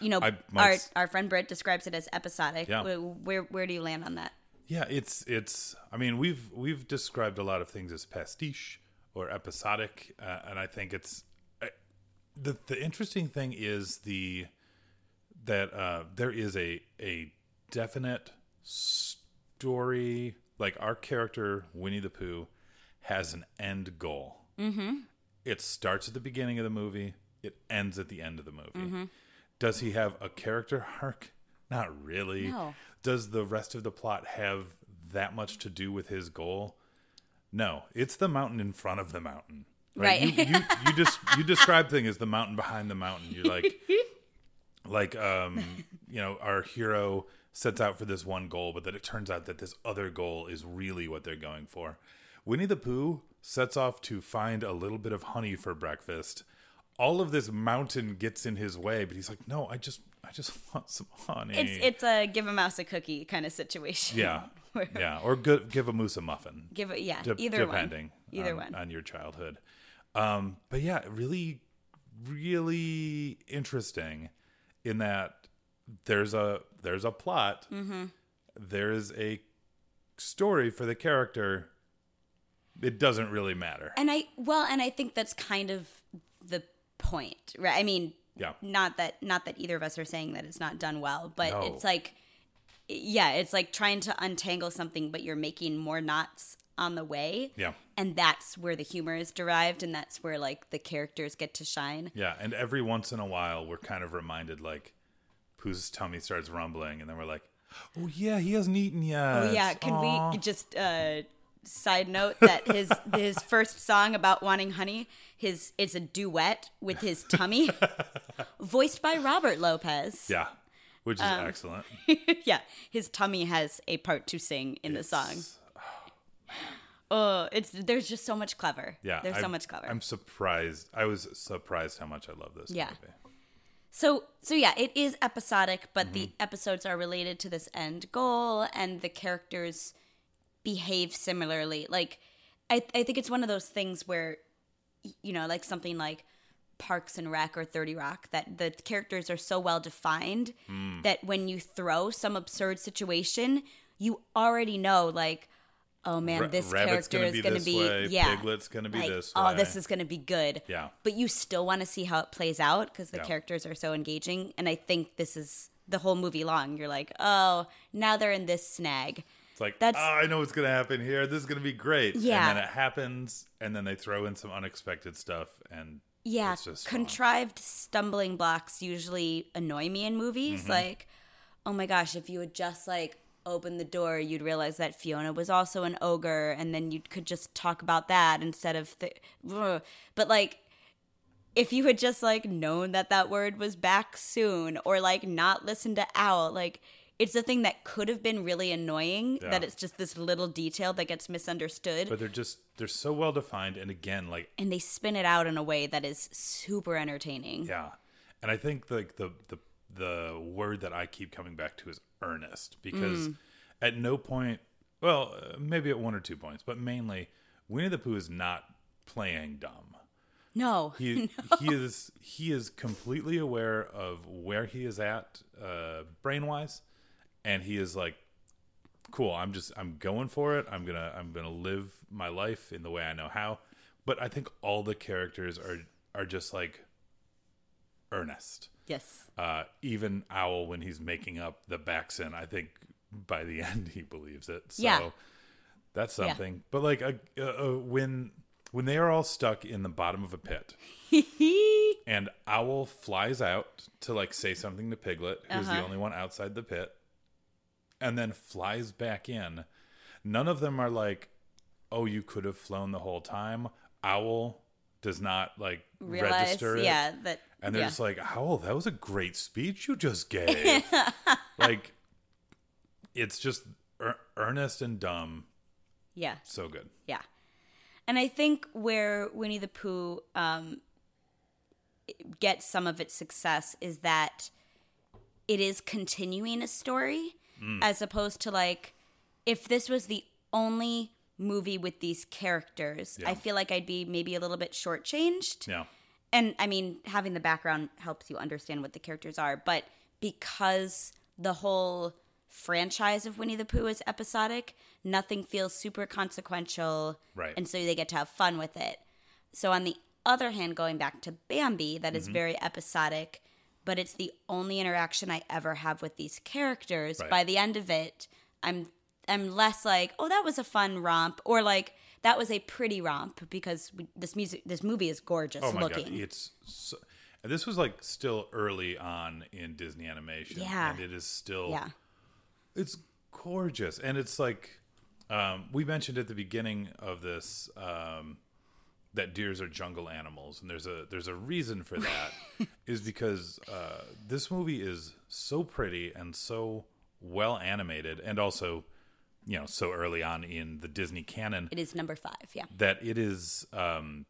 you know, I might our our friend Britt describes it as episodic. Yeah. Where where do you land on that? Yeah, it's it's. I mean, we've we've described a lot of things as pastiche or episodic, uh, and I think it's I, the the interesting thing is the that uh, there is a a definite story. Like our character Winnie the Pooh has an end goal. Mm-hmm. It starts at the beginning of the movie. It ends at the end of the movie. Does he have a character arc? Not really. No. Does the rest of the plot have that much to do with his goal? No, it's the mountain in front of the mountain. Right. You you, you just you describe thing as the mountain behind the mountain. You're like like um you know our hero sets out for this one goal, but then it turns out that this other goal is really what they're going for. Winnie the Pooh sets off to find a little bit of honey for breakfast. All of this mountain gets in his way, but he's like, "No, I just I just want some honey." It's it's a give a mouse a cookie kind of situation. Yeah. Yeah. Or gi- give a moose a muffin. Give it, yeah, de- either depending one. Either on, one. on your childhood. Um, but yeah, really, really interesting in that there's a there's a plot, Mm-hmm. there is a story for the character, it doesn't really matter. And I well, and I think that's kind of the point, right? I mean, Yeah. not that not that either of us are saying that it's not done well, but No. it's like yeah, it's like trying to untangle something but you're making more knots on the way. Yeah. And that's where the humor is derived and that's where like the characters get to shine. Yeah, and every once in a while, we're kind of reminded like Pooh's tummy starts rumbling, and then we're like, "Oh yeah, he hasn't eaten yet." Oh yeah, can Aw." we just uh side note that his his first song about wanting honey, his it's a duet with his tummy, voiced by Robert Lopez. Yeah, which is Um, excellent. yeah, his tummy has a part to sing in the song. It's- Oh, it's there's just so much clever. Yeah, there's so I'm- much clever. I'm surprised. I was surprised how much I love this Yeah. movie. So so yeah, it is episodic, but the Mm-hmm. episodes are related to this end goal and the characters behave similarly. Like I I think it's one of those things where you know, like something like Parks and Rec or 30 Rock that the characters are so well defined Mm. that when you throw some absurd situation, you already know like oh man, this character gonna is going to be way, yeah. Piglet's gonna be like, this Oh, this is going to be good. Yeah. But you still want to see how it plays out because the Yeah. characters are so engaging. And I think this is the whole movie long. You're like, oh, now they're in this snag. It's like, That's- oh, I know what's gonna happen here. This is gonna be great. Yeah. and then it happens, and then they throw in some unexpected stuff, and Yeah, it's just fun. contrived stumbling blocks usually annoy me in movies. Mm-hmm. Like, oh my gosh, if you would just like open the door, you'd realize that Fiona was also an ogre, and then you could just talk about that instead of the. But like, if you had just like known that that word was back soon, or like not listened to Owl, like. It's a thing that could have been really annoying. Yeah. That it's just this little detail that gets misunderstood, but they're just they're so well defined, and again, like and they spin it out in a way that is super entertaining. Yeah, and I think like the the the word that I keep coming back to is earnest because Mm. at no point, well, maybe at one or two points, but mainly Winnie the Pooh is not playing dumb. No, He he is he is completely aware of where he is at uh, brain wise, and he is like, cool. I'm just I'm going for it. I'm gonna I'm gonna live my life in the way I know how. But I think all the characters are are just like earnest. Yes. Uh, even Owl, when he's making up the Backson, I think by the end he believes it. So Yeah. that's Yeah. something. But like uh, uh, when when they are all stuck in the bottom of a pit, and Owl flies out to like say something to Piglet, who's the Uh-huh. only one outside the pit, and then flies back in. None of them are like, "Oh, you could have flown the whole time." Owl does not like Realize, register it. yeah, that. And they're yeah. just like, Owl, that was a great speech you just gave. like, it's just ear- earnest and dumb. yeah, So good. yeah. And I think where Winnie the Pooh um, gets some of its success is that it is continuing a story Mm. as opposed to like if this was the only movie with these characters, Yeah. I feel like I'd be maybe a little bit shortchanged. Yeah. and I mean, having the background helps you understand what the characters are, but because the whole franchise of Winnie the Pooh is episodic, nothing feels super consequential. Right. And so they get to have fun with it. So, on the other hand, going back to Bambi, that Mm-hmm. is very episodic, but it's the only interaction I ever have with these characters. Right. By the end of it, I'm I'm less like, oh, that was a fun romp, or like that was a pretty romp because we, this music, this movie is gorgeous Oh my looking. god, it's so, and this was like still early on in Disney animation. Yeah. and it is still yeah. it's gorgeous, and it's like um, we mentioned at the beginning of this um, that deers are jungle animals, and there's a there's a reason for that is because uh, this movie is so pretty and so well animated, and also you know so early on in the Disney canon It is number five, yeah. that it is um,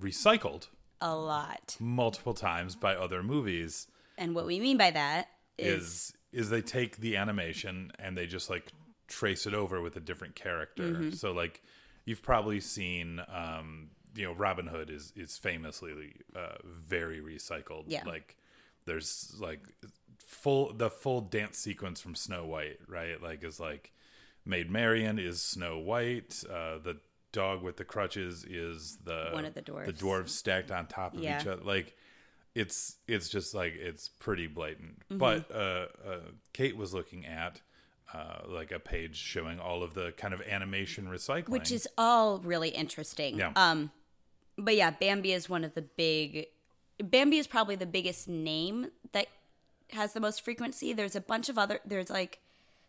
recycled A lot. multiple times by other movies And what we mean by that is, is is they take the animation and they just like trace it over with a different character. Mm-hmm. So like you've probably seen um you know Robin Hood is is famously uh very recycled. Yeah. Like There's like full the full dance sequence from Snow White, right? Like is like Maid Marian is Snow White. Uh, the dog with the crutches is the One of the dwarves. The dwarves stacked on top of Yeah. each other. Like it's it's just like it's pretty blatant. Mm-hmm. But uh, uh, Kate was looking at. Uh, like a page showing all of the kind of animation recycling, which is all really interesting. Yeah. Um, but yeah, Bambi is one of the big. Bambi is probably the biggest name that has the most frequency. There's a bunch of other. There's like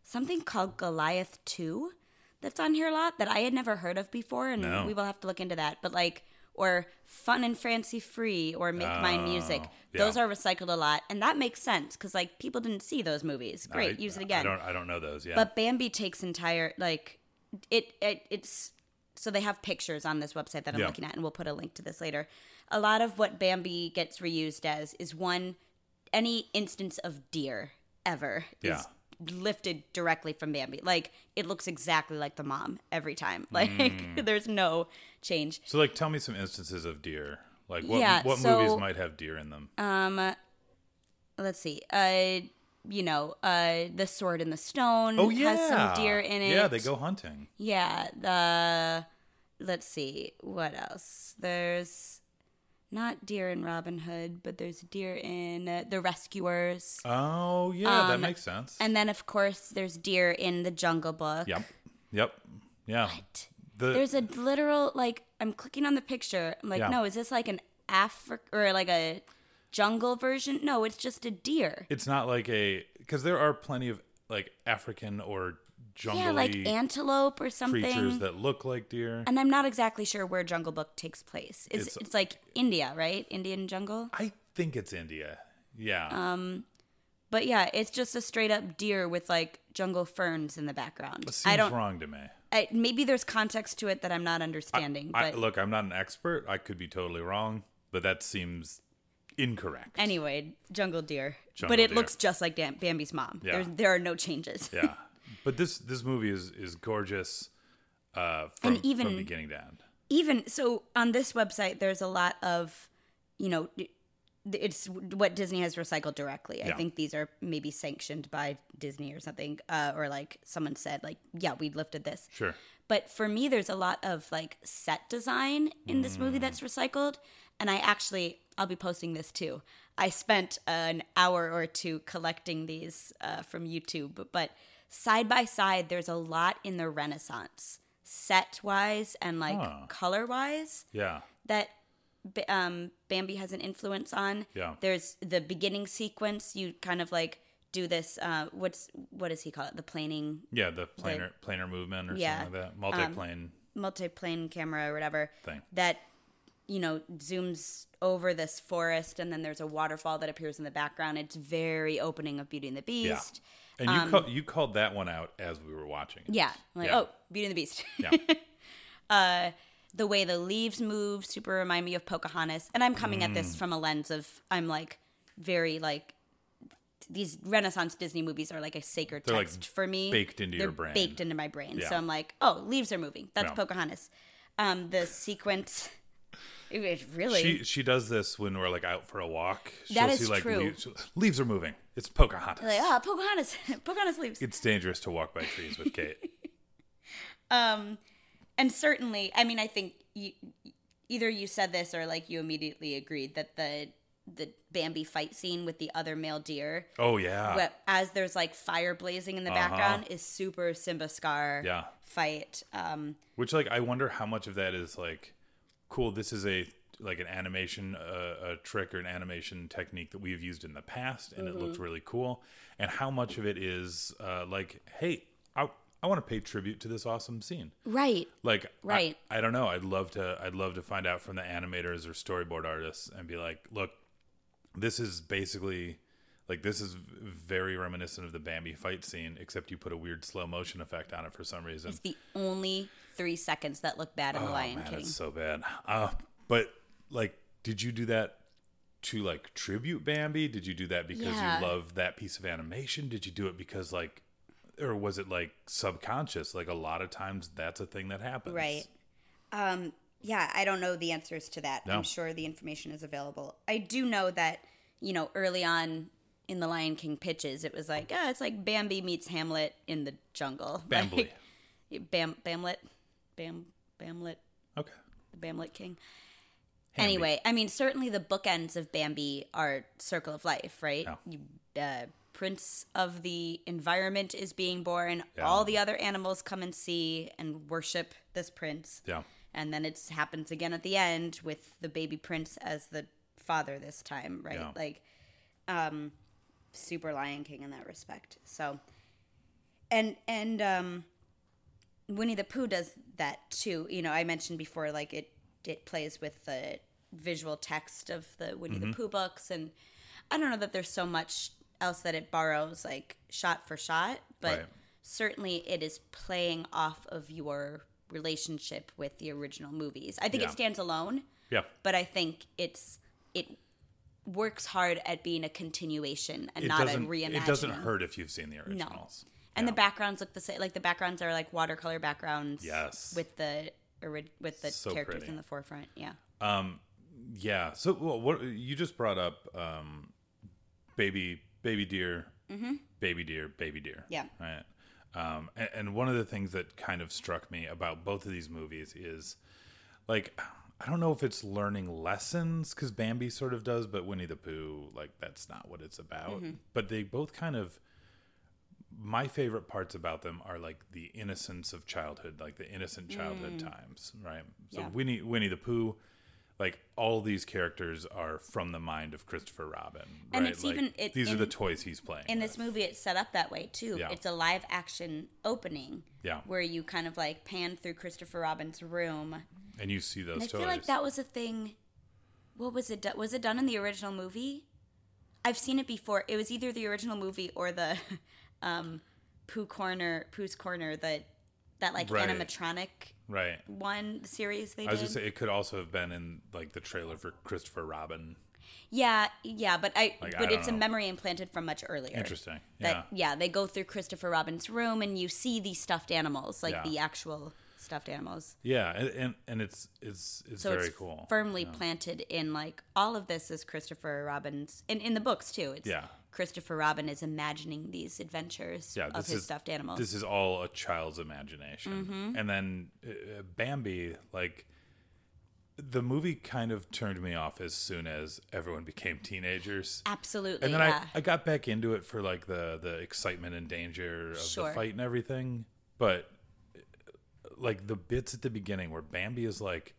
something called Goliath Two that's on here a lot that I had never heard of before, and No. we will have to look into that. But like, or Fun and Fancy Free, or Make My oh, Music. Oh, yeah. Those are recycled a lot, and that makes sense because like people didn't see those movies. Great, I- use it again. I don't I don't know those. Yeah, But Bambi takes entire like it, it it's so they have pictures on this website that I'm Yeah. looking at and we'll put a link to this later. A lot of what Bambi gets reused as is one any instance of deer ever Yeah. is lifted directly from Bambi. Like it looks exactly like the mom every time. Like Mm. there's no change. So, like, tell me some instances of deer. Like, what Yeah, what so- movies might have deer in them? Um let's see. Uh you know, uh The Sword in the Stone oh yeah, has some deer in it. Yeah, they go hunting. Yeah, the let's see what else. There's not deer in Robin Hood, but there's deer in uh, The Rescuers, Oh yeah, that Um, makes sense. and then of course there's deer in The Jungle Book. yep, yep, yeah. The There's a literal like I'm clicking on the picture. I'm like, Yeah. no, is this like an Africa or like a jungle version? No, it's just a deer. it's not like a because there are plenty of like African or jungly Yeah, like antelope or something. creatures that look like deer. and I'm not exactly sure where Jungle Book takes place. It's It's- it's, like India, right? Indian jungle. I think it's India. Yeah, Um, But yeah, it's just a straight up deer with like jungle ferns in the background. seems I don't. wrong to me. I, maybe there's context to it that I'm not understanding. I, but look, I'm not an expert. I could be totally wrong, but that seems incorrect. anyway, jungle deer. Jungle but it deer. looks just like Bambi's mom. Yeah. There's, there are no changes. yeah, but this this movie is is gorgeous uh, from, And even- from beginning to end. Even so, on this website, there's a lot of, you know, it's what Disney has recycled directly. I Yeah. think these are maybe sanctioned by Disney or something, uh, or like someone said, like, yeah, we lifted this. Sure. But for me, there's a lot of like set design in this movie that's recycled. And I actually, I'll be posting this too. I spent an hour or two collecting these uh, from YouTube. But side by side, there's a lot in the Renaissance, set wise and like Huh. color wise, Yeah. that um, Bambi has an influence on. Yeah. There's the beginning sequence. You kind of like do this. Uh, what's what does he call it? The planing Yeah, the planar planar movement or Yeah. something like that. Multiplane. multi-plane camera or whatever Thing. that you know zooms over this forest and then there's a waterfall that appears in the background it's very opening of beauty and the Beast. yeah. And you call, you called that one out as we were watching. it. um, yeah, I'm like Yeah. oh beauty and the beast Yeah. the way the leaves move super remind me of pocahontas and i'm coming at Mm. this from a lens of i'm like very like these renaissance disney movies are like a sacred They're, like, text for me baked into They're your brain. baked into my brain so i'm like oh leaves are moving that's Yeah. pocahontas um the sequence it really She she does this when we're like out for a walk. She'll That is see, like, true. Leaves, leaves are moving. It's Pocahontas. like ah pocahontas pocahontas leaves It's dangerous to walk by trees with Kate. um and certainly i mean i think you either you said this or like you immediately agreed that the the bambi fight scene with the other male deer Oh yeah. but as there's like fire blazing in the background is super simba scar Yeah. fight um Which like I wonder how much of that is like cool. This is a like an animation uh, a trick or an animation technique that we've used in the past, and it looks Mm-hmm. really cool. And how much of it is uh, like, hey, I I want to pay tribute to this awesome scene. right Like, I- Right. I, don't know. I'd love to. I'd love to find out from the animators or storyboard artists and be like, look, this is basically like this is very reminiscent of the Bambi fight scene, except you put a weird slow motion effect on it for some reason. it's the only three seconds that look bad in the Oh lion man, king it's so bad. Uh, but like, did you do that to like tribute Bambi? Did you do that because Yeah. you love that piece of animation? Did you do it because like, or was it like subconscious? Like a lot of times that's a thing that happens, Right. Um, yeah, I don't know the answers to that. No. I'm sure the information is available. I do know that you know, early on in the Lion King pitches, it was like, oh, it's like Bambi meets Hamlet in the jungle. Bambly. Like, Bam, Bamlet, Bam, Bamlet, Okay. the Bamlet King. Hamby. Anyway, I mean, certainly the bookends of Bambi are Circle of Life, right? Yeah. You, uh, Prince of the environment is being born. Yeah. All the other animals come and see and worship this prince. Yeah. And then it happens again at the end with the baby prince as the father this time, right? Yeah. Like, um, super Lion King in that respect. So, and and um, Winnie the Pooh does that too. You know, I mentioned before, like it it plays with the visual text of the Winnie Mm-hmm. the Pooh books, and I don't know that there's so much else that it borrows, like shot for shot, but Right. certainly it is playing off of your relationship with the original movies. I think Yeah. it stands alone, Yeah. but I think it's it works hard at being a continuation and It not a reimagining. It doesn't hurt if you've seen the originals. And Yeah. the backgrounds look the same. Like the backgrounds are like watercolor backgrounds. Yes. With the with the So characters pretty. in the forefront. Yeah. Um. Yeah. So well, what you just brought up, um, baby, baby deer, baby deer, baby deer. Mm-hmm. Yeah. Right. Um, and, and one of the things that kind of struck me about both of these movies is, like, I don't know if it's learning lessons because Bambi sort of does, but Winnie the Pooh, like, that's not what it's about. Mm-hmm. But they both kind of. My favorite parts about them are like the innocence of childhood, like the innocent childhood times, right? So Mm. Yeah. Winnie Winnie the Pooh, like all these characters are from the mind of Christopher Robin, And it's Like, even- it- these are the toys he's playing. In this movie, it's set up that way too. Yeah. It's a live action opening. Yeah. Where you kind of like pan through Christopher Robin's room. and you see those And I toys. feel like that was a thing. What was it? Was it done in the original movie? I've seen it before. It was either the original movie or the um, Pooh Corner, Pooh's Corner, that that like Right. animatronic right. one series they I was did. gonna say it could also have been in like the trailer for Christopher Robin. Yeah, yeah, but I Like, but don't it's a memory implanted from much earlier. Interesting. That yeah. yeah, they go through Christopher Robin's room and you see these stuffed animals, like Yeah. the actual stuffed animals. Yeah, and, and and it's it's it's So very it's cool. firmly planted in like all of this is Christopher Robin's in in the books too. It's Yeah. Christopher Robin is imagining these adventures yeah, of his is stuffed animals. This is all a child's imagination. Mm-hmm. And then uh, Bambi, like the movie, kind of turned me off as soon as everyone became teenagers. Absolutely, and then yeah. I, I got back into it for like the the excitement and danger of Sure. the fight and everything but uh, like the bits at the beginning where bambi is like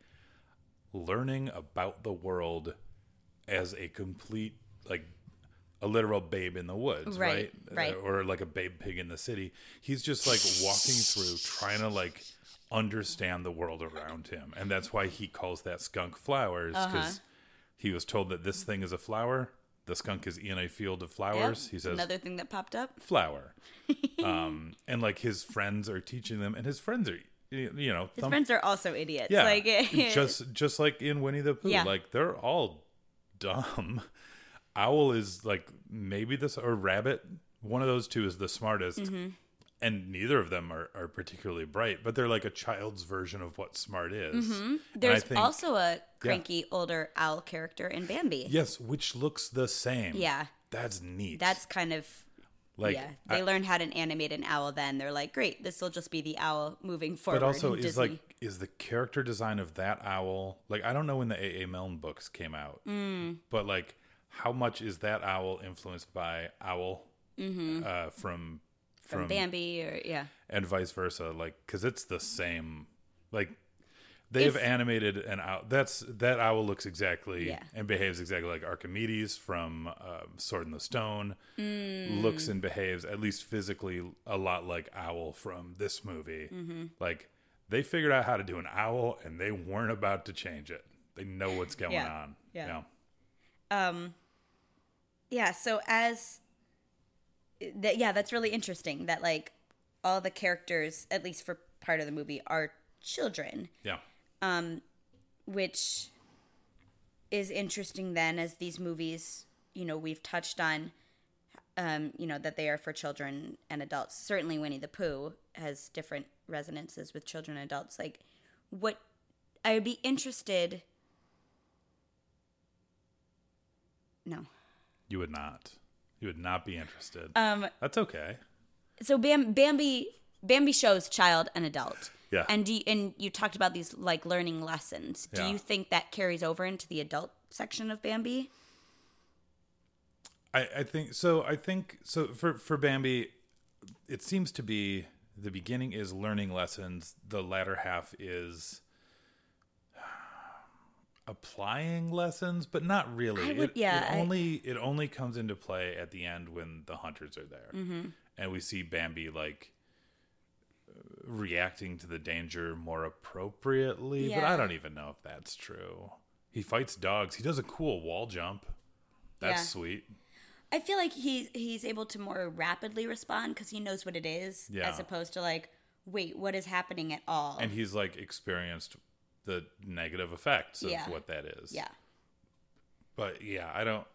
learning about the world as a complete like a literal babe in the woods Right, right right. Uh, or like a babe pig in the city he's just like walking through trying to like understand the world around him and that's why he calls that skunk flowers because Uh-huh. he was told that this thing is a flower the skunk is in a field of Yep, flowers he says another thing that popped up. flower um and like his friends are teaching them and his friends are you know His friends are also idiots. yeah Like just just like in winnie the pooh Yeah. like they're all dumb owl is like maybe this or rabbit one of those two is the smartest Mm-hmm. and neither of them are, are particularly bright but they're like a child's version of what smart is I There's think- also a cranky older owl character in Bambi. yes which looks the same Yeah. that's neat That's kind of like yeah. They I- learned how to animate an owl. Then they're like, great, this will just be the owl moving forward. But also, is Disney. like is the character design of that owl like I don't know when the A. A. Milne books came out, Mm. but like how much is that owl influenced by Owl uh, from from from Bambi or yeah. and vice versa? Like because it's the same. Like they've If- animated an owl. That's that owl looks exactly Yeah. and behaves exactly like Archimedes from um, Sword in the Stone. Mm. Looks and behaves at least physically a lot like Owl from this movie. Mm-hmm. Like they figured out how to do an owl, and they weren't about to change it. They know what's going Yeah. on. Yeah. Yeah, so as that yeah, that's really interesting that like all the characters at least for part of the movie are children, yeah, Um which is interesting then as these movies, you know, we've touched on um, you know, that they are for children and adults. Certainly Winnie the Pooh has different resonances with children and adults. Like what I would be interested No. You would not. You would not be interested. Um, That's okay. so Bam, Bambi Bambi shows child and adult. Yeah. And do you, and you talked about these like learning lessons. Do Yeah. you think that carries over into the adult section of Bambi? I, I think so. I think so for for Bambi, it seems to be the beginning is learning lessons. The latter half is applying lessons, but not really. Would- it, yeah, It I- only it only comes into play at the end when the hunters are there, Mm-hmm. and we see Bambi like reacting to the danger more appropriately. But I don't even know if that's true. He fights dogs. He does a cool wall jump. That's Yeah. sweet. I feel like he's he's able to more rapidly respond because he knows what it is, Yeah. as opposed to like, wait, what is happening at all? and he's like experienced the negative effects of Yeah. what that is. yeah. But yeah, I don't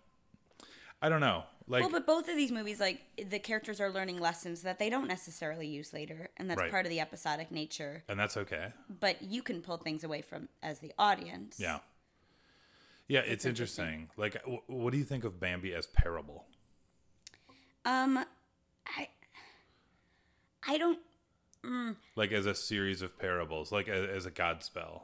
I don't know. Like well, but both of these movies, like the characters are learning lessons that they don't necessarily use later, and that's Right. part of the episodic nature. and that's okay. But you can pull things away from as the audience. Yeah. Yeah, it's interesting. Like w- what do you think of Bambi as parable? Um, I, I don't, Like as a series of parables, like as, as a Godspell.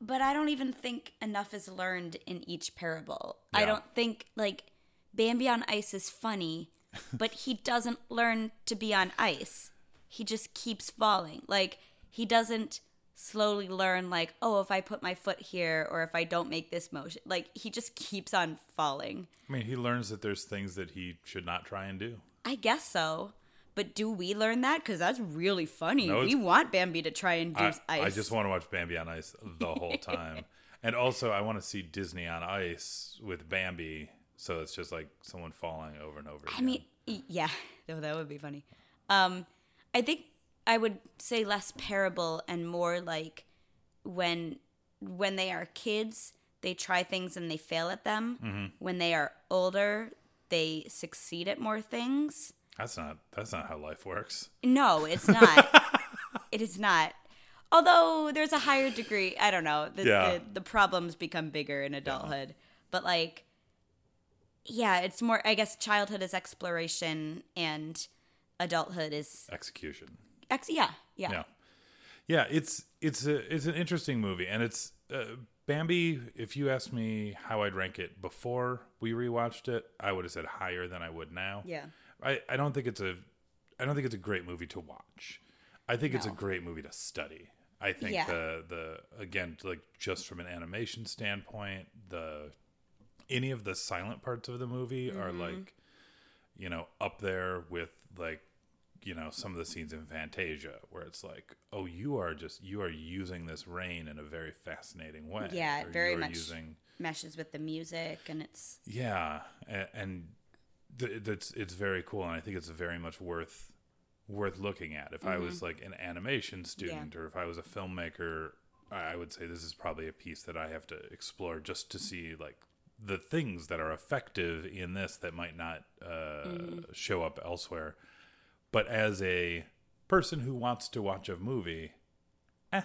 But I don't even think enough is learned in each parable. I don't think like Bambi on ice is funny, but he doesn't learn to be on ice. He just keeps falling. Like he doesn't slowly learn like, oh, if I put my foot here or if I don't make this motion. Like he just keeps on falling. I mean, he learns that there's things that he should not try and do. I guess so. But do we learn that? Because that's really funny. No, we want Bambi to try and do I, ice. I just want to watch Bambi on ice the whole time. and also I want to see Disney on ice with Bambi, so it's just like someone falling over and over again. I mean, yeah, no, that would be funny. Um, I think I would say less parable and more like when when they are kids, they try things and they fail at them. Mm-hmm. When they are older, they succeed at more things. That's not that's not how life works. No, it's not. it is not. Although there's a higher degree, I don't know. The, Yeah. the, the problems become bigger in adulthood. But like, yeah, it's more. I guess childhood is exploration, and adulthood is Execution. ex. Yeah, yeah, Yeah. Yeah, it's it's a it's an interesting movie and it's uh, Bambi, if you asked me how I'd rank it before we rewatched it, I would have said higher than I would now. yeah. I, I don't think it's a I don't think it's a great movie to watch. I think it's a great movie to study. I think Yeah. the the again like just from an animation standpoint, the any of the silent parts of the movie are Mm-hmm. like you know up there with like you know some of the scenes in Fantasia where it's like oh you are just you are using this rain in a very fascinating way. Yeah, very are much using meshes with the music, and it's yeah, and, and th- that's it's very cool, and I think it's very much worth worth looking at. If I was like an animation student, or if I was a filmmaker, I would say this is probably a piece that I have to explore just to see like the things that are effective in this that might not uh, show up elsewhere. But as a person who wants to watch a movie, eh,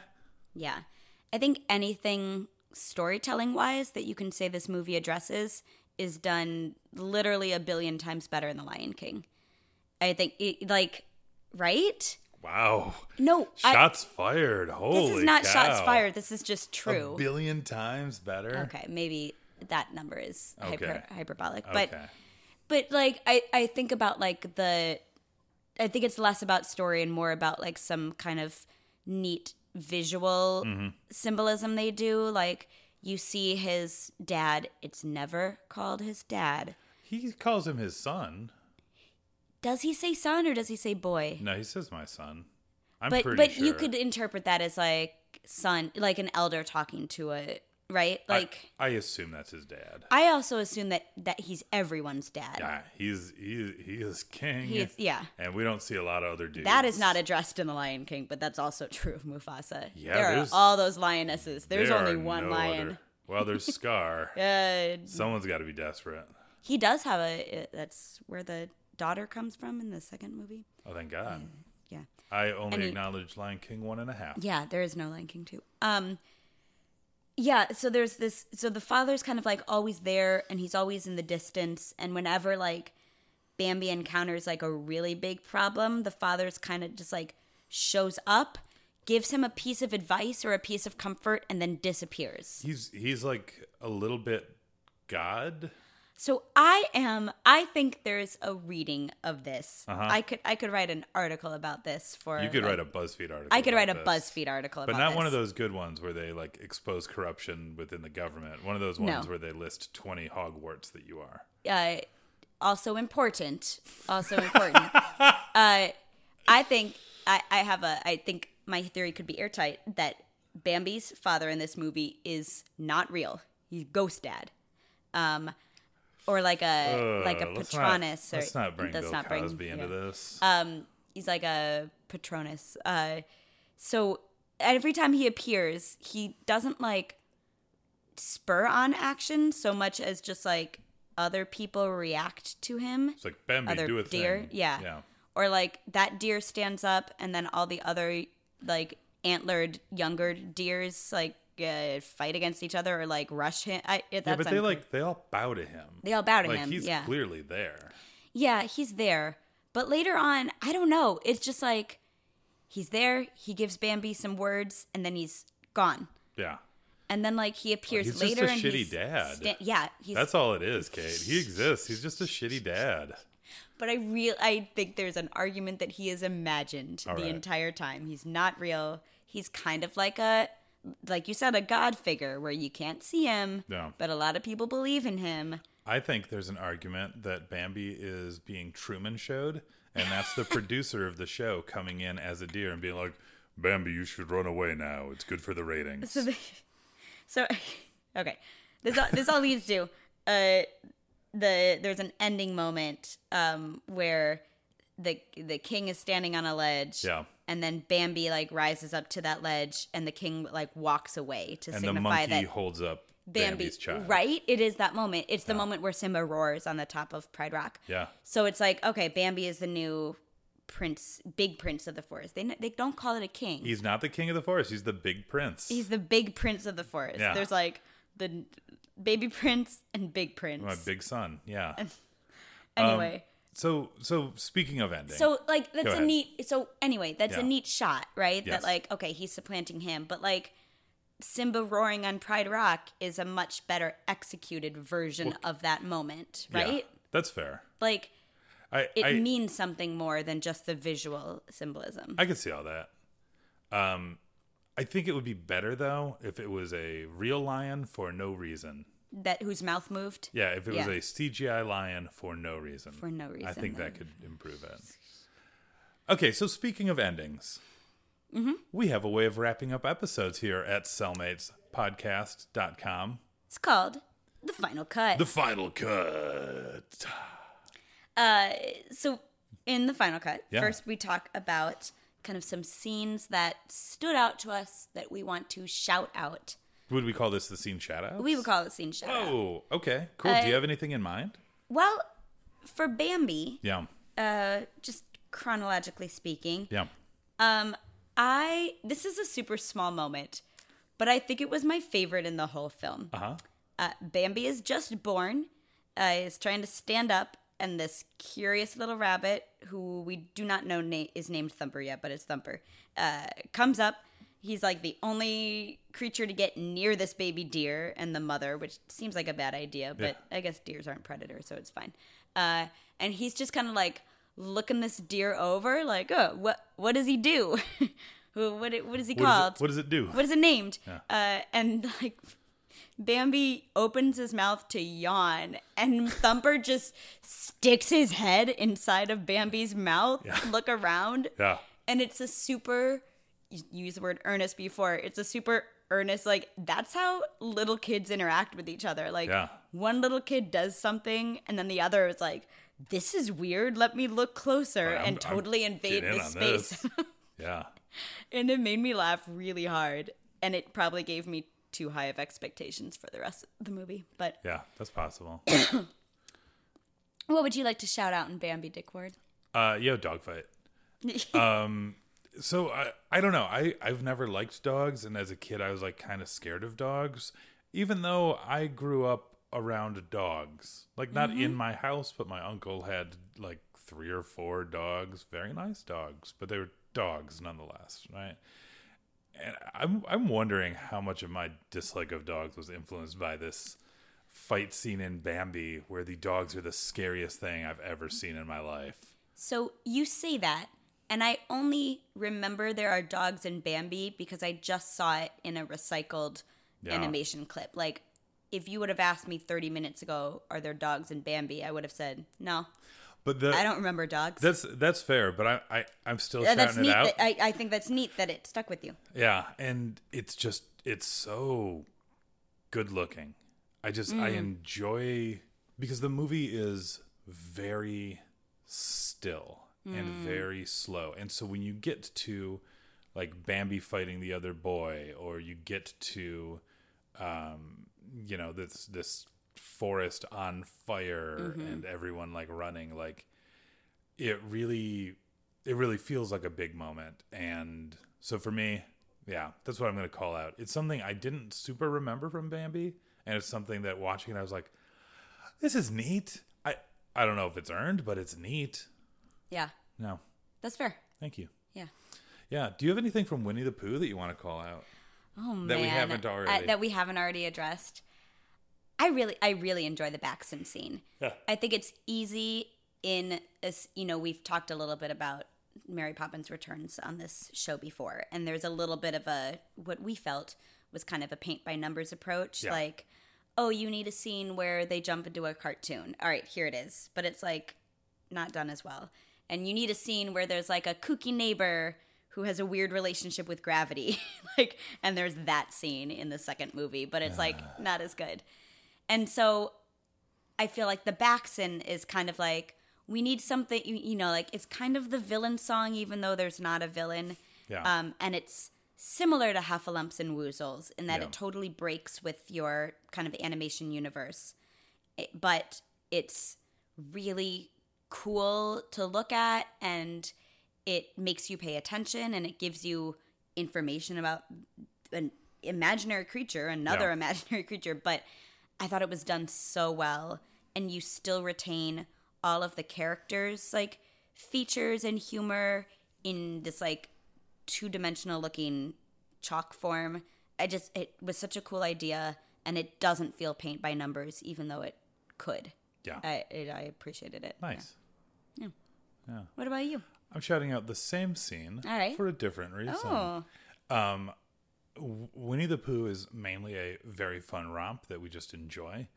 Yeah. I think anything storytelling wise that you can say this movie addresses is done literally a billion times better in The Lion King. I think, it, like, right? wow, No, I, shots fired! Holy, this is not shots fired. This is just A true. billion times better. Okay, maybe that number is hyper, Okay. hyperbolic, but okay. but like I I think about like the I think it's less about story and more about like some kind of neat visual Mm-hmm. symbolism they do like you see his dad it's never called his dad He calls him his son. does he say son or does he say boy No, he says my son. I'm but pretty but sure. you could interpret that as like son like an elder talking to a right like I, assume that's his dad. I, also assume that that he's everyone's dad Yeah, he's he he is king. He's- yeah. and we don't see a lot of other dudes. That is not addressed in The Lion King, but that's also true of Mufasa. Yeah, there are all those lionesses. There's There only one no lion. other- Well, there's Scar. Uh, Someone's got to be desperate. he does have a. That's where the daughter comes from in the second movie. Oh, thank God. Yeah, I only he- acknowledge Lion King one and a half. yeah. There is no Lion King two. Um, Yeah, so there's this so the father's kind of like always there and he's always in the distance and whenever like Bambi encounters like a really big problem, the father's kind of just like shows up, gives him a piece of advice or a piece of comfort and then disappears. He's he's like a little bit God. So I am I think there's a reading of this. Uh-huh. I could I could write an article about this for You could like- write a BuzzFeed article. I could write a this. BuzzFeed article But not one of those good ones where they like expose corruption within the government. One of those No. ones where they list 20 Hogwarts that you are. uh, also important. Also important. uh, I think I, I have a. I think my theory could be airtight that Bambi's father in this movie is not real. He's ghost dad, um, or like a like a Uh, let's Patronus. Not, or let's not bring let's Bill not bring- Cosby into yeah. this. Um, he's like a Patronus. Uh, so every time he appears, he doesn't like spur on action so much as just like other people react to him. it's like Bambi, other do a deer, thing. yeah. Yeah. Or like that deer stands up, and then all the other like antlered younger deers like uh, fight against each other or like rush him. I, Yeah, but they unclear. like they all bow to him. they all bow to like him. he's yeah, clearly there. yeah, he's there. But later on, I don't know. It's just like he's there. He gives Bambi some words, and then he's gone. Yeah. And then like he appears he's just later, a and shitty he's dad. sta- yeah, he's. That's all it is, Kate. He exists. He's just a shitty dad. but I real I think there's an argument that he is imagined All the right. entire time. He's not real. He's kind of like a like you said a god figure where you can't see him, Yeah. but a lot of people believe in him. I think there's an argument that Bambi is being Truman showed, and that's the producer of the show coming in as a deer and being like, Bambi, you should run away now. It's good for the ratings. So, the, so okay, this all, this all leads to uh, the there's an ending moment um, where the the king is standing on a ledge, Yeah. And then Bambi like rises up to that ledge, and the king like walks away to Simba. and the signify monkey that holds up Bambi, Bambi's child. right? It is that moment. It's the moment where Simba roars on the top of Pride Rock. Yeah. So it's like, okay, Bambi is the new prince, big prince of the forest. They they don't call it a king. He's not the king of the forest. He's the big prince. He's the big prince of the forest. Yeah. There's like the baby prince and big prince. my big son. Yeah. anyway, So, so speaking of ending, so like that's a neat. So anyway, that's Yeah. a neat shot, right? Yes. That like, okay, he's supplanting him, but like. Simba roaring on Pride Rock is a much better executed version of that moment, yeah, right? that's fair. Like I, it I, means something more than just the visual symbolism. I can see all that. Um, I think it would be better though if it was a real lion for no reason. That whose mouth moved Yeah, if it Yeah. was a CGI lion for no reason. for no reason. I think then. that could improve it. Okay, so speaking of endings, Mm-hmm. we have a way of wrapping up episodes here at cellmatespodcast.com. It's called the final cut. The final cut. uh, so in the final cut, Yeah. first we talk about kind of some scenes that stood out to us that we want to shout out. Would we call this the scene out? We would call it scene out. Oh, okay, cool. Do you Uh, have anything in mind? Well, for Bambi, Yeah, uh, just chronologically speaking, yeah. Um, I this is a super small moment, but I think it was my favorite in the whole film. Uh huh. Uh, Bambi is just born, uh, is trying to stand up, and this curious little rabbit, who we do not know na- is named Thumper yet, but it's Thumper, uh, comes up. He's like the only creature to get near this baby deer and the mother, which seems like a bad idea, but I guess deers aren't predators, so it's fine. Uh, and he's just kind of like looking this deer over, like, oh, what what does he do? what what is he What, called? does it, what does it do? what is it named? Uh, and like Bambi opens his mouth to yawn, and Thumper just sticks his head inside of Bambi's mouth. Yeah. Look around, yeah. and it's a super. You use the word earnest before. It's a super earnest. Like that's how little kids interact with each other. Like Yeah. one little kid does something, and then the other is like, "This is weird. Let me look closer," I'm- and I'm totally invade getting in the space. this. Yeah. and it made me laugh really hard and it probably gave me too high of expectations for the rest of the movie but Yeah, that's possible. what would you like to shout out in bambi Dick Ward? Uh, yo, dogfight. Um, so I, I don't know. I, I've never liked dogs, and as a kid, I was like kind of scared of dogs, even though I grew up around dogs. Like, not in mm-hmm. my house, but my uncle had like three or four dogs, very nice dogs, but they were dogs nonetheless, right? And I'm, I'm wondering how much of my dislike of dogs was influenced by this fight scene in Bambi, where the dogs are the scariest thing I've ever seen in my life. So you say that, and I only remember there are dogs in Bambi because I just saw it in a recycled Yeah. animation clip. Like, if you would have asked me 30 minutes ago, are there dogs in Bambi? I would have said, no, But the, I don't remember dogs. That's that's fair, but I, I I'm still that's shouting neat. it out. That, I, I think that's neat that it stuck with you. yeah, and it's just it's so good looking. I just I Mm. enjoy because the movie is very still and Mm. very slow, and so when you get to like Bambi fighting the other boy, or you get to um, you know this this forest on fire Mm-hmm. and everyone like running like it really it really feels like a big moment. And so for me yeah that's what i'm going to call out. It's something i didn't super remember from bambi and it's something that watching it i was like this is neat. I i don't know if it's earned but it's neat Yeah, no that's fair. thank you Yeah. yeah do you have anything from winnie the pooh that you want to call out Oh That we haven't already. that we haven't already addressed. I really, I really enjoy the Backson scene. Yeah. I think it's easy in, as you know, we've talked a little bit about Mary Poppins Returns on this show before, and there's a little bit of a what we felt was kind of a paint by numbers approach, Yeah. like, oh, you need a scene where they jump into a cartoon. All right, here it is, but it's like not done as well. And you need a scene where there's like a kooky neighbor who has a weird relationship with gravity. like and there's that scene in the second movie, but it's like not as good. And so I feel like the Backson is kind of like we need something you, you know, like it's kind of the villain song even though there's not a villain. Yeah. Um and it's similar to Heffalumps and Woozles in that Yeah. it totally breaks with your kind of animation universe. It- but it's really cool to look at and it makes you pay attention and it gives you information about an imaginary creature, another Yeah. imaginary creature, but I thought it was done so well and you still retain all of the characters like features and humor in this like two-dimensional looking chalk form. I just it was such a cool idea and it doesn't feel paint by numbers even though it could. yeah I it, I appreciated it. nice What about you? i'm shouting out the same scene All right. for a different reason Oh, W- Winnie the Pooh is mainly a very fun romp that we just enjoy.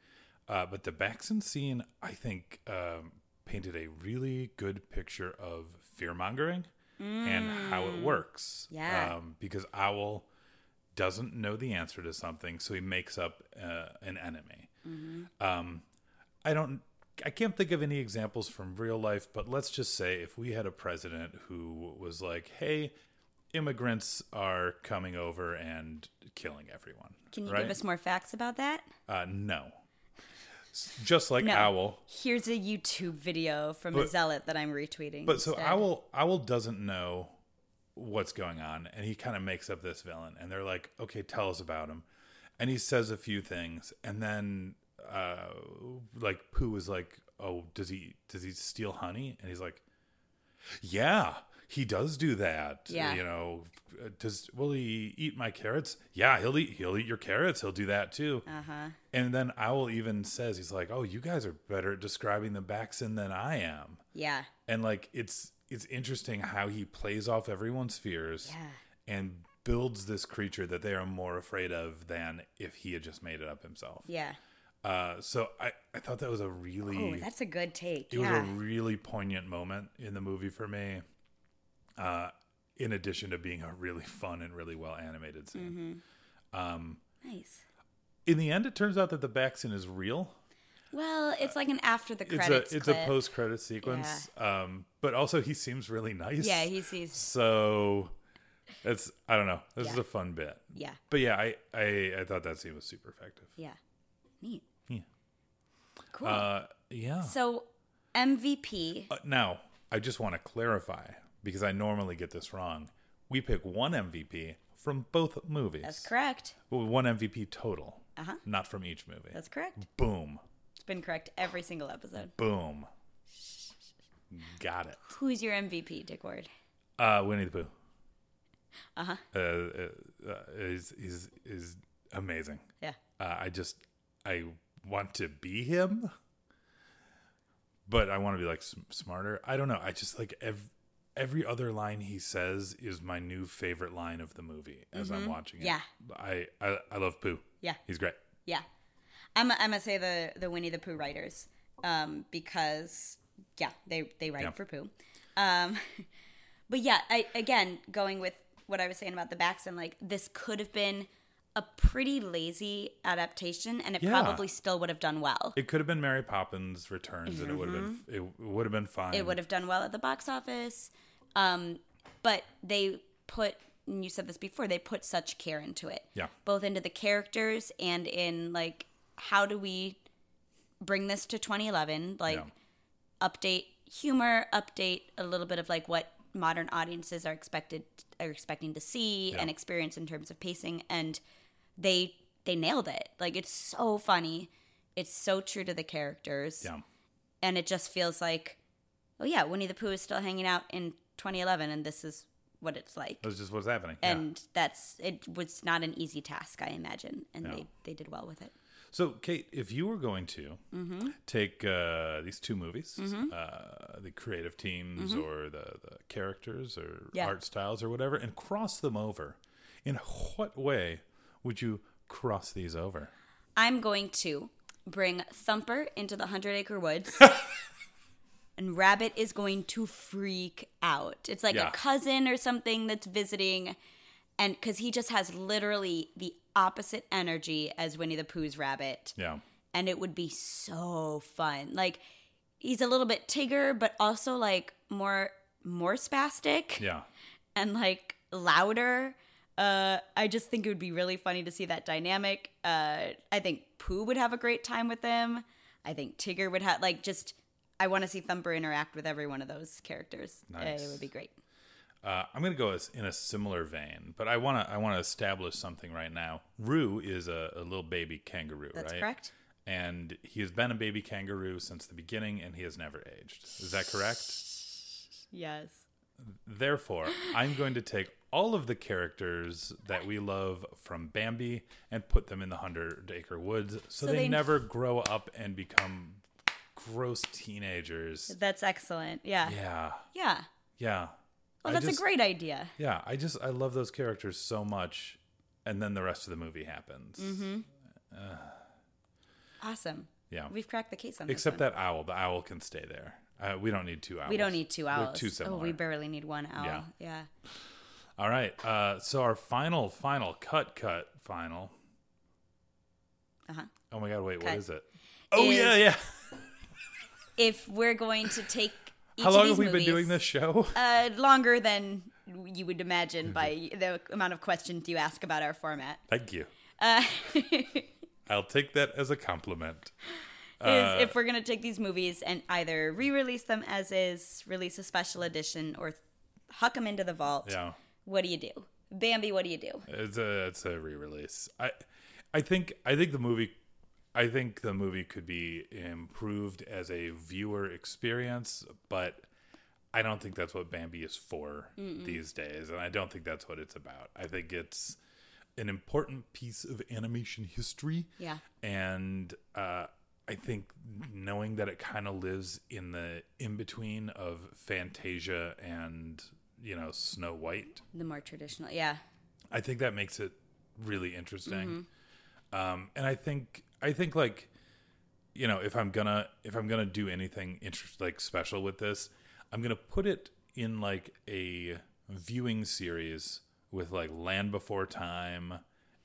Uh, but the Backson scene, I think, um, painted a really good picture of fear mongering and how it works. Yeah. Um, because Owl doesn't know the answer to something, so he makes up uh, an enemy. Um, I don't. I can't think of any examples from real life, but let's just say if we had a president who was like, "Hey, immigrants are coming over and killing everyone," can you right? give us more facts about that? Uh, no, just like No. Owl. Here's a YouTube video from a zealot that I'm retweeting. But so. Owl Owl doesn't know what's going on, and he kind of makes up this villain, and they're like, "Okay, tell us about him," and he says a few things, and then uh, like Pooh is like, "Oh, does he does he steal honey?" And he's like, "Yeah." He does do that. Yeah. You know, does will he eat my carrots? Yeah, he'll eat he'll eat your carrots. He'll do that too. Uh-huh. And then Owl even says he's like, "Oh, you guys are better at describing the Backson than I am." Yeah. and like it's it's interesting how he plays off everyone's fears Yeah. and builds this creature that they are more afraid of than if he had just made it up himself Yeah. Uh so i i thought that was a really Oh, that's a good take. it was a really poignant moment in the movie for me uh in addition to being a really fun and really well animated scene nice. in the end it turns out that the Backson is real Well, it's like an after the it's a credits it's clip. a post credit sequence um but also he seems really nice Yeah, he sees. So it's I don't know. This is a fun bit. Yeah. But yeah, I, I I thought that scene was super effective. Yeah. Neat. Yeah. Cool. Uh yeah. so MVP. Uh, now, I just want to clarify because I normally get this wrong. we pick one MVP from both movies. That's correct. Well, one MVP total, Uh-huh. not from each movie. That's correct. Boom, It's been correct every single episode. boom. Got it. Who's your MVP, Dick Ward? Uh, Winnie the Pooh. Uh-huh. Uh, uh, uh, is is is amazing. Yeah. Uh, I just I want to be him, but I want to be like smarter. I don't know. I just like every every other line he says is my new favorite line of the movie as I'm watching it. Yeah. I I, I love Pooh. Yeah. He's great. Yeah, I'm. I'm gonna say the the Winnie the Pooh writers, um, because yeah, they they write Yeah. for Pooh. Um, but yeah, I again going with what I was saying about the Backson like this could have been a pretty lazy adaptation, and it Yeah. probably still would have done well. It could have been Mary Poppins Returns, and it would have been it would have been fine. Mm-hmm. It would have done well at the box office, um, but they put. And you said this before. They put such care into it. Yeah. both into the characters and in like how do we bring this to 2011 like Yeah. update humor update a little bit of like what modern audiences are expected are expecting to see Yeah. and experience in terms of pacing and they they nailed it like it's so funny it's so true to the characters Yeah. and it just feels like oh yeah winnie the pooh is still hanging out in 2011 and this is what it's like That's just what's happening. Yeah. and that's it was not an easy task i imagine and No. they they did well with it So, Kate, if you were going to Mm-hmm. take uh, these two movies, uh, the creative teams or the, the characters or Mm-hmm. Yeah. art styles or whatever, and cross them over, in what way would you cross these over? i'm going to bring thumper into the hundred acre woods and rabbit is going to freak out it's like Yeah. a cousin or something that's visiting and because he just has literally the opposite energy as winnie the pooh's rabbit Yeah. and it would be so fun. Like he's a little bit Tigger, but also like more more spastic Yeah. and like louder. Uh, I just think it would be really funny to see that dynamic. Uh, I think Pooh would have a great time with them. I think Tigger would have like just. I want to see Thumper interact with every one of those characters. Uh, Nice. it would be great. Uh, I'm going to go as, in a similar vein, but I want to I want to establish something right now. Roo is a, a little baby kangaroo, That's right? correct. And he has been a baby kangaroo since the beginning, and he has never aged. Is that correct? Yes. Therefore, I'm going to take all of the characters that we love from Bambi and put them in the Hundred Acre Woods so, So they, they- never grow up and become gross teenagers. That's excellent. Yeah. Yeah. Yeah. Yeah. Oh, I that's just- a great idea. Yeah. I just, I love those characters so much. And then the rest of the movie happens. Mm-hmm. Awesome. Yeah. We've cracked the case on Except that owl. The owl can stay there. Uh, we don't need two owls. We don't need two They're owls. too similar. Oh, we barely need one owl. Yeah. Yeah. All right. Uh, so our final, final cut, cut, final. Uh huh. Oh my God! Wait, what Cut. is it? Oh Is- yeah, yeah. If we're going to take How long have we movies, been doing this show? Uh, longer than you would imagine by the amount of questions you ask about our format. Thank you. Uh, I'll take that as a compliment. is Uh, if we're gonna take these movies and either re-release them as is, release a special edition, or huck them into the vault. Yeah, What do you do, Bambi? What do you do? it's a it's a re-release. I I think I think the movie I think the movie could be improved as a viewer experience, but I don't think that's what Bambi is for these days, and I don't think that's what it's about. I think it's an important piece of animation history. Yeah. and uh, I think knowing that it kind of lives in the in between of Fantasia and you know Snow White, The more traditional, yeah. I think that makes it really interesting. Mm-hmm. Um, and I think I think like you know if I'm gonna if I'm gonna do anything interest like special with this, I'm gonna put it in like a viewing series with like Land Before Time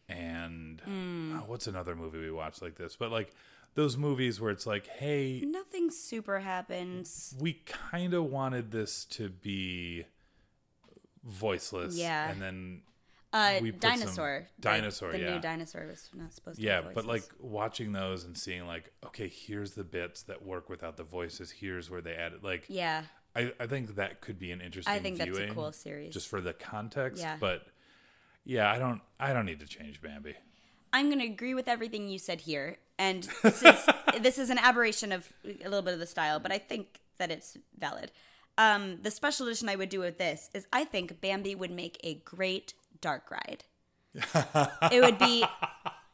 and Hmm. oh, what's another movie we watched like this? But like those movies where it's like, hey, Nothing super happens. we kind of wanted this to be voiceless, Yeah. and then Uh, we put some- dinosaur. The- Dinosaur, The, yeah. new dinosaur was not supposed to. yeah but like watching those and seeing like okay here's the bits that work without the voices here's where they added like Yeah. I, I think that could be an interesting. I think that's a viewing, cool series. just for the context. Yeah. But yeah, I don't. I don't need to change Bambi. I'm going to agree with everything you said here, and this is this is an aberration of a little bit of the style, but I think that it's valid. Um, the special edition I would do with this is I think Bambi would make a great dark ride. it would be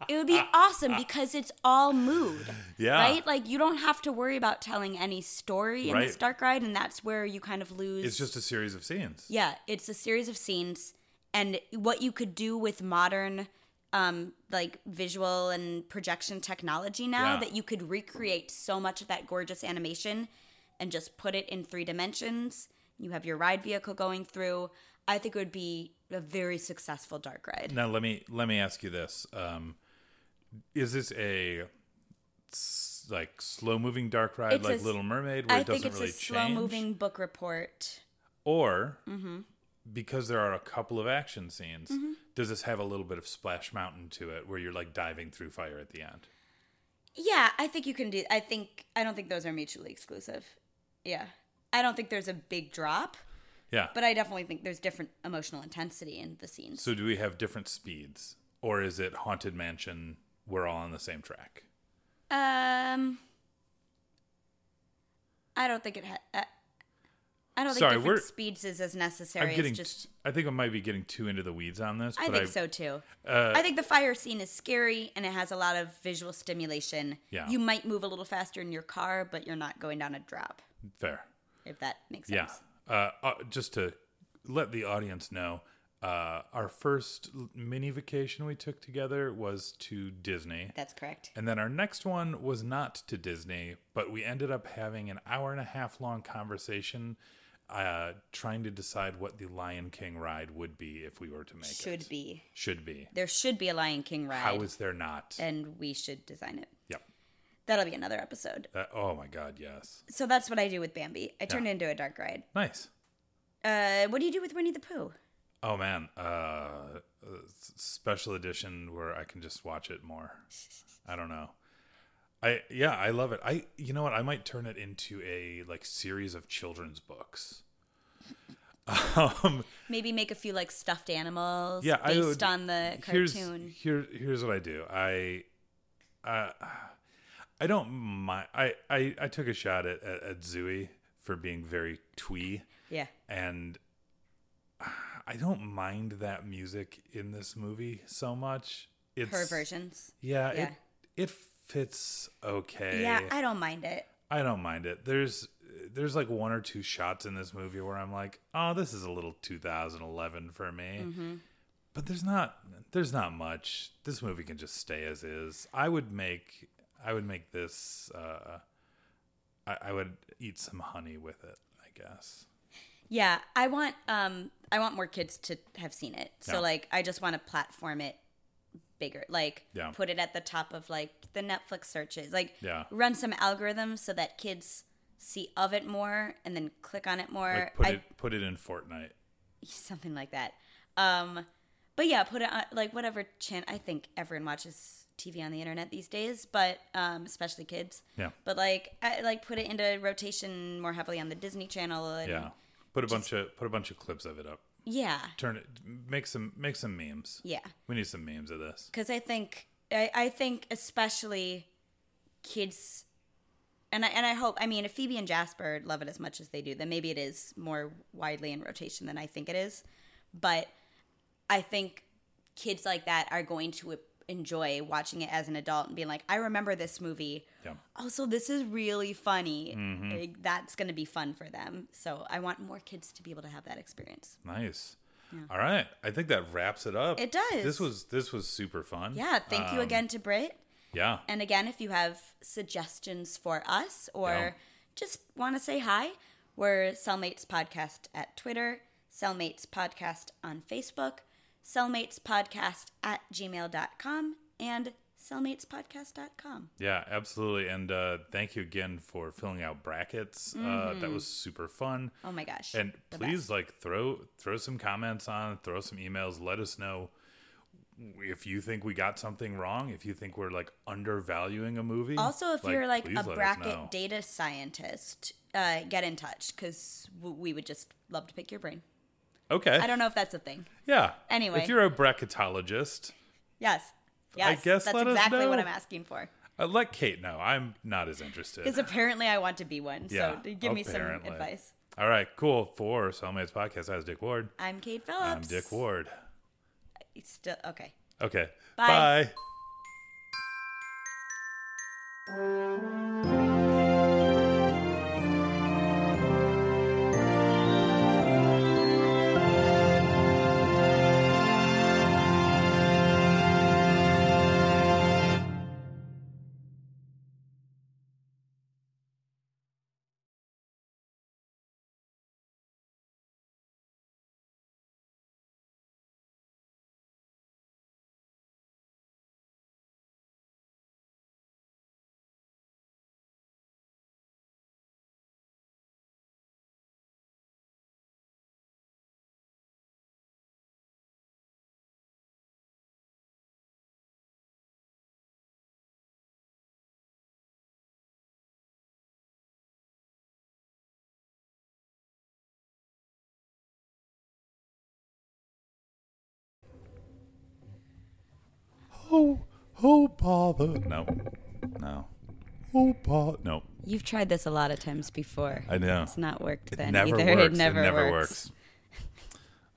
it would be awesome because it's all mood. Yeah. Right? Like you don't have to worry about telling any story in this dark ride, and that's where you kind of lose It's just a series of scenes. yeah, it's a series of scenes, and what you could do with modern, um, like visual and projection technology now Yeah. that you could recreate so much of that gorgeous animation and just put it in three dimensions. You have your ride vehicle going through. I think it would be a very successful dark ride. Now let me let me ask you this: um, Is this a s- like slow moving dark ride It's like s- Little Mermaid, where I it think doesn't it's really a slow change, moving book report. or Mm-hmm. because there are a couple of action scenes, does this have a little bit of Splash Mountain to it, where you're like diving through fire at the end? Yeah, I think you can do. I think I don't think those are mutually exclusive. Yeah, I don't think there's a big drop. Yeah. But I definitely think there's different emotional intensity in the scenes. so do we have different speeds, or is it Haunted Mansion? We're all on the same track. Um, I don't think it. Ha- uh, I don't think Sorry, different we're- speeds is as necessary I'm getting. just. I think I might be getting too into the weeds on this. I think so too. Uh, I think the fire scene is scary and it has a lot of visual stimulation. Yeah. You might move a little faster in your car, but you're not going down a drop. Fair. If that makes Yeah. sense. Uh, uh, just to let the audience know, uh, our first mini vacation we took together was to Disney. That's correct. And then our next one was not to Disney, but we ended up having an hour and a half long conversation uh, trying to decide what the Lion King ride would be if we were to make it. Should be. Should be. There should be a Lion King ride. How is there not? and we should design it. That'll be another episode. Uh, oh my God, yes. So that's what I do with Bambi. I turn Yeah. it into a dark ride. Nice. Uh, what do you do with Winnie the Pooh? Oh man, uh, special edition where I can just watch it more. I don't know. I yeah, I love it. I you know what? I might turn it into a like series of children's books. Um, Maybe make a few like stuffed animals yeah, based would, on the here's, cartoon. Here, here's what I do. I, uh, I don't mind. I, I, I took a shot at, at, at Zooey for being very twee. Yeah. and I don't mind that music in this movie so much. It's Her versions. Yeah, Yeah. it it fits okay. Yeah, I don't mind it. I don't mind it. There's there's like one or two shots in this movie where I'm like, oh, this is a little 2011 for me. Mm-hmm. But there's not there's not much. This movie can just stay as is. I would make I would make this. Uh, I, I would eat some honey with it. I guess. Yeah, I want um I want more kids to have seen it. So Yeah. like I just want to platform it bigger. Like Yeah. put it at the top of like the Netflix searches. Like Yeah. run some algorithms so that kids see of it more and then click on it more. Like put I- it put it in Fortnite. something like that. Um, but yeah, put it on like whatever channel. I think everyone watches TV on the internet these days, but um, especially kids. Yeah. But like, I, like put it into rotation more heavily on the Disney Channel. And, Yeah. Put a bunch of put a bunch of clips of it up. yeah, Turn it make some make some memes. yeah. We need some memes of this. Because I think I, I think especially kids. And I, and I hope, I mean, if Phoebe and Jasper love it as much as they do, then maybe it is more widely in rotation than I think it is. But I think kids like that are going to enjoy watching it as an adult and being like, I remember this movie. Yeah. Also, this is really funny. Like, that's going to be fun for them. So I want more kids to be able to have that experience. Nice. All right. I think that wraps it up. It does. This was this was super fun. Yeah. Thank you Um, again to Britt. Yeah. And again, if you have suggestions for us or Yeah. just want to say hi, we're Cellmates Podcast at Twitter, Cellmates Podcast on Facebook, Cellmates Podcast at gmail.com, and cellmatespodcast.com. Yeah, absolutely. And uh, thank you again for filling out brackets. Uh, that was super fun. Oh my gosh. And the please best. like throw throw some comments on, throw some emails, let us know if you think we got something wrong, if you think we're like undervaluing a movie, Also, if you're like a let us know. bracket data scientist, uh, get in touch because w- we would just love to pick your brain. Okay, I don't know if that's a thing. yeah. Anyway. if you're a bracketologist, Yes. Yes. guess that's exactly what. I'm asking for. uh, let Kate know. I'm not as interested. Because apparently I want to be one. Yeah, so give me some advice. All right, cool. For Cellmates Podcast, I was Dick Ward. I'm Kate Phillips. I'm Dick Ward. Still okay. Okay. Bye. Bye. Oh, oh, bother. No, no. Oh, bother. No, You've tried this a lot of times before. I know. It's not worked It then never either. works. It never, works. works.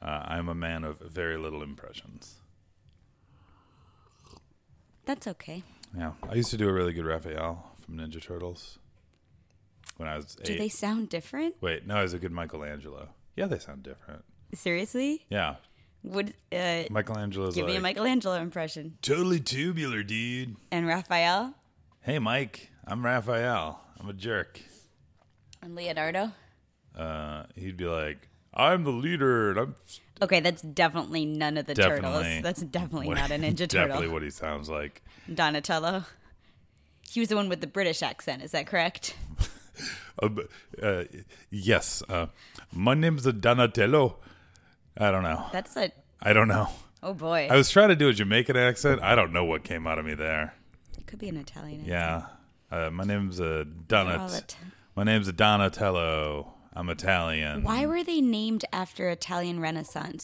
Uh, I'm a man of very little impressions. That's okay. Yeah, I used to do a really good Raphael from Ninja Turtles when I was Do eight. they sound different? Wait, no, I was a good Michelangelo. Yeah, they sound different. Seriously? Yeah, Would uh, Michelangelo's give me a Michelangelo impression. totally tubular, dude. And Raphael Hey, Mike, I'm Raphael. I'm a jerk. and Leonardo. Uh, he'd be like, "I'm the leader," and I'm Okay, that's definitely none of the Definitely. turtles. That's definitely what- not a Ninja turtle. Definitely what he sounds like. Donatello. He was the one with the British accent. Is that correct? Uh, uh, yes, uh, my name's Donatello. I don't know. That's a. I don't know. Oh boy. I was trying to do a Jamaican accent. I don't know what came out of me there. it could be an Italian. accent. Yeah, uh, my name's uh, Donat. My name's Donatello. I'm Italian. Why were they named after Italian Renaissance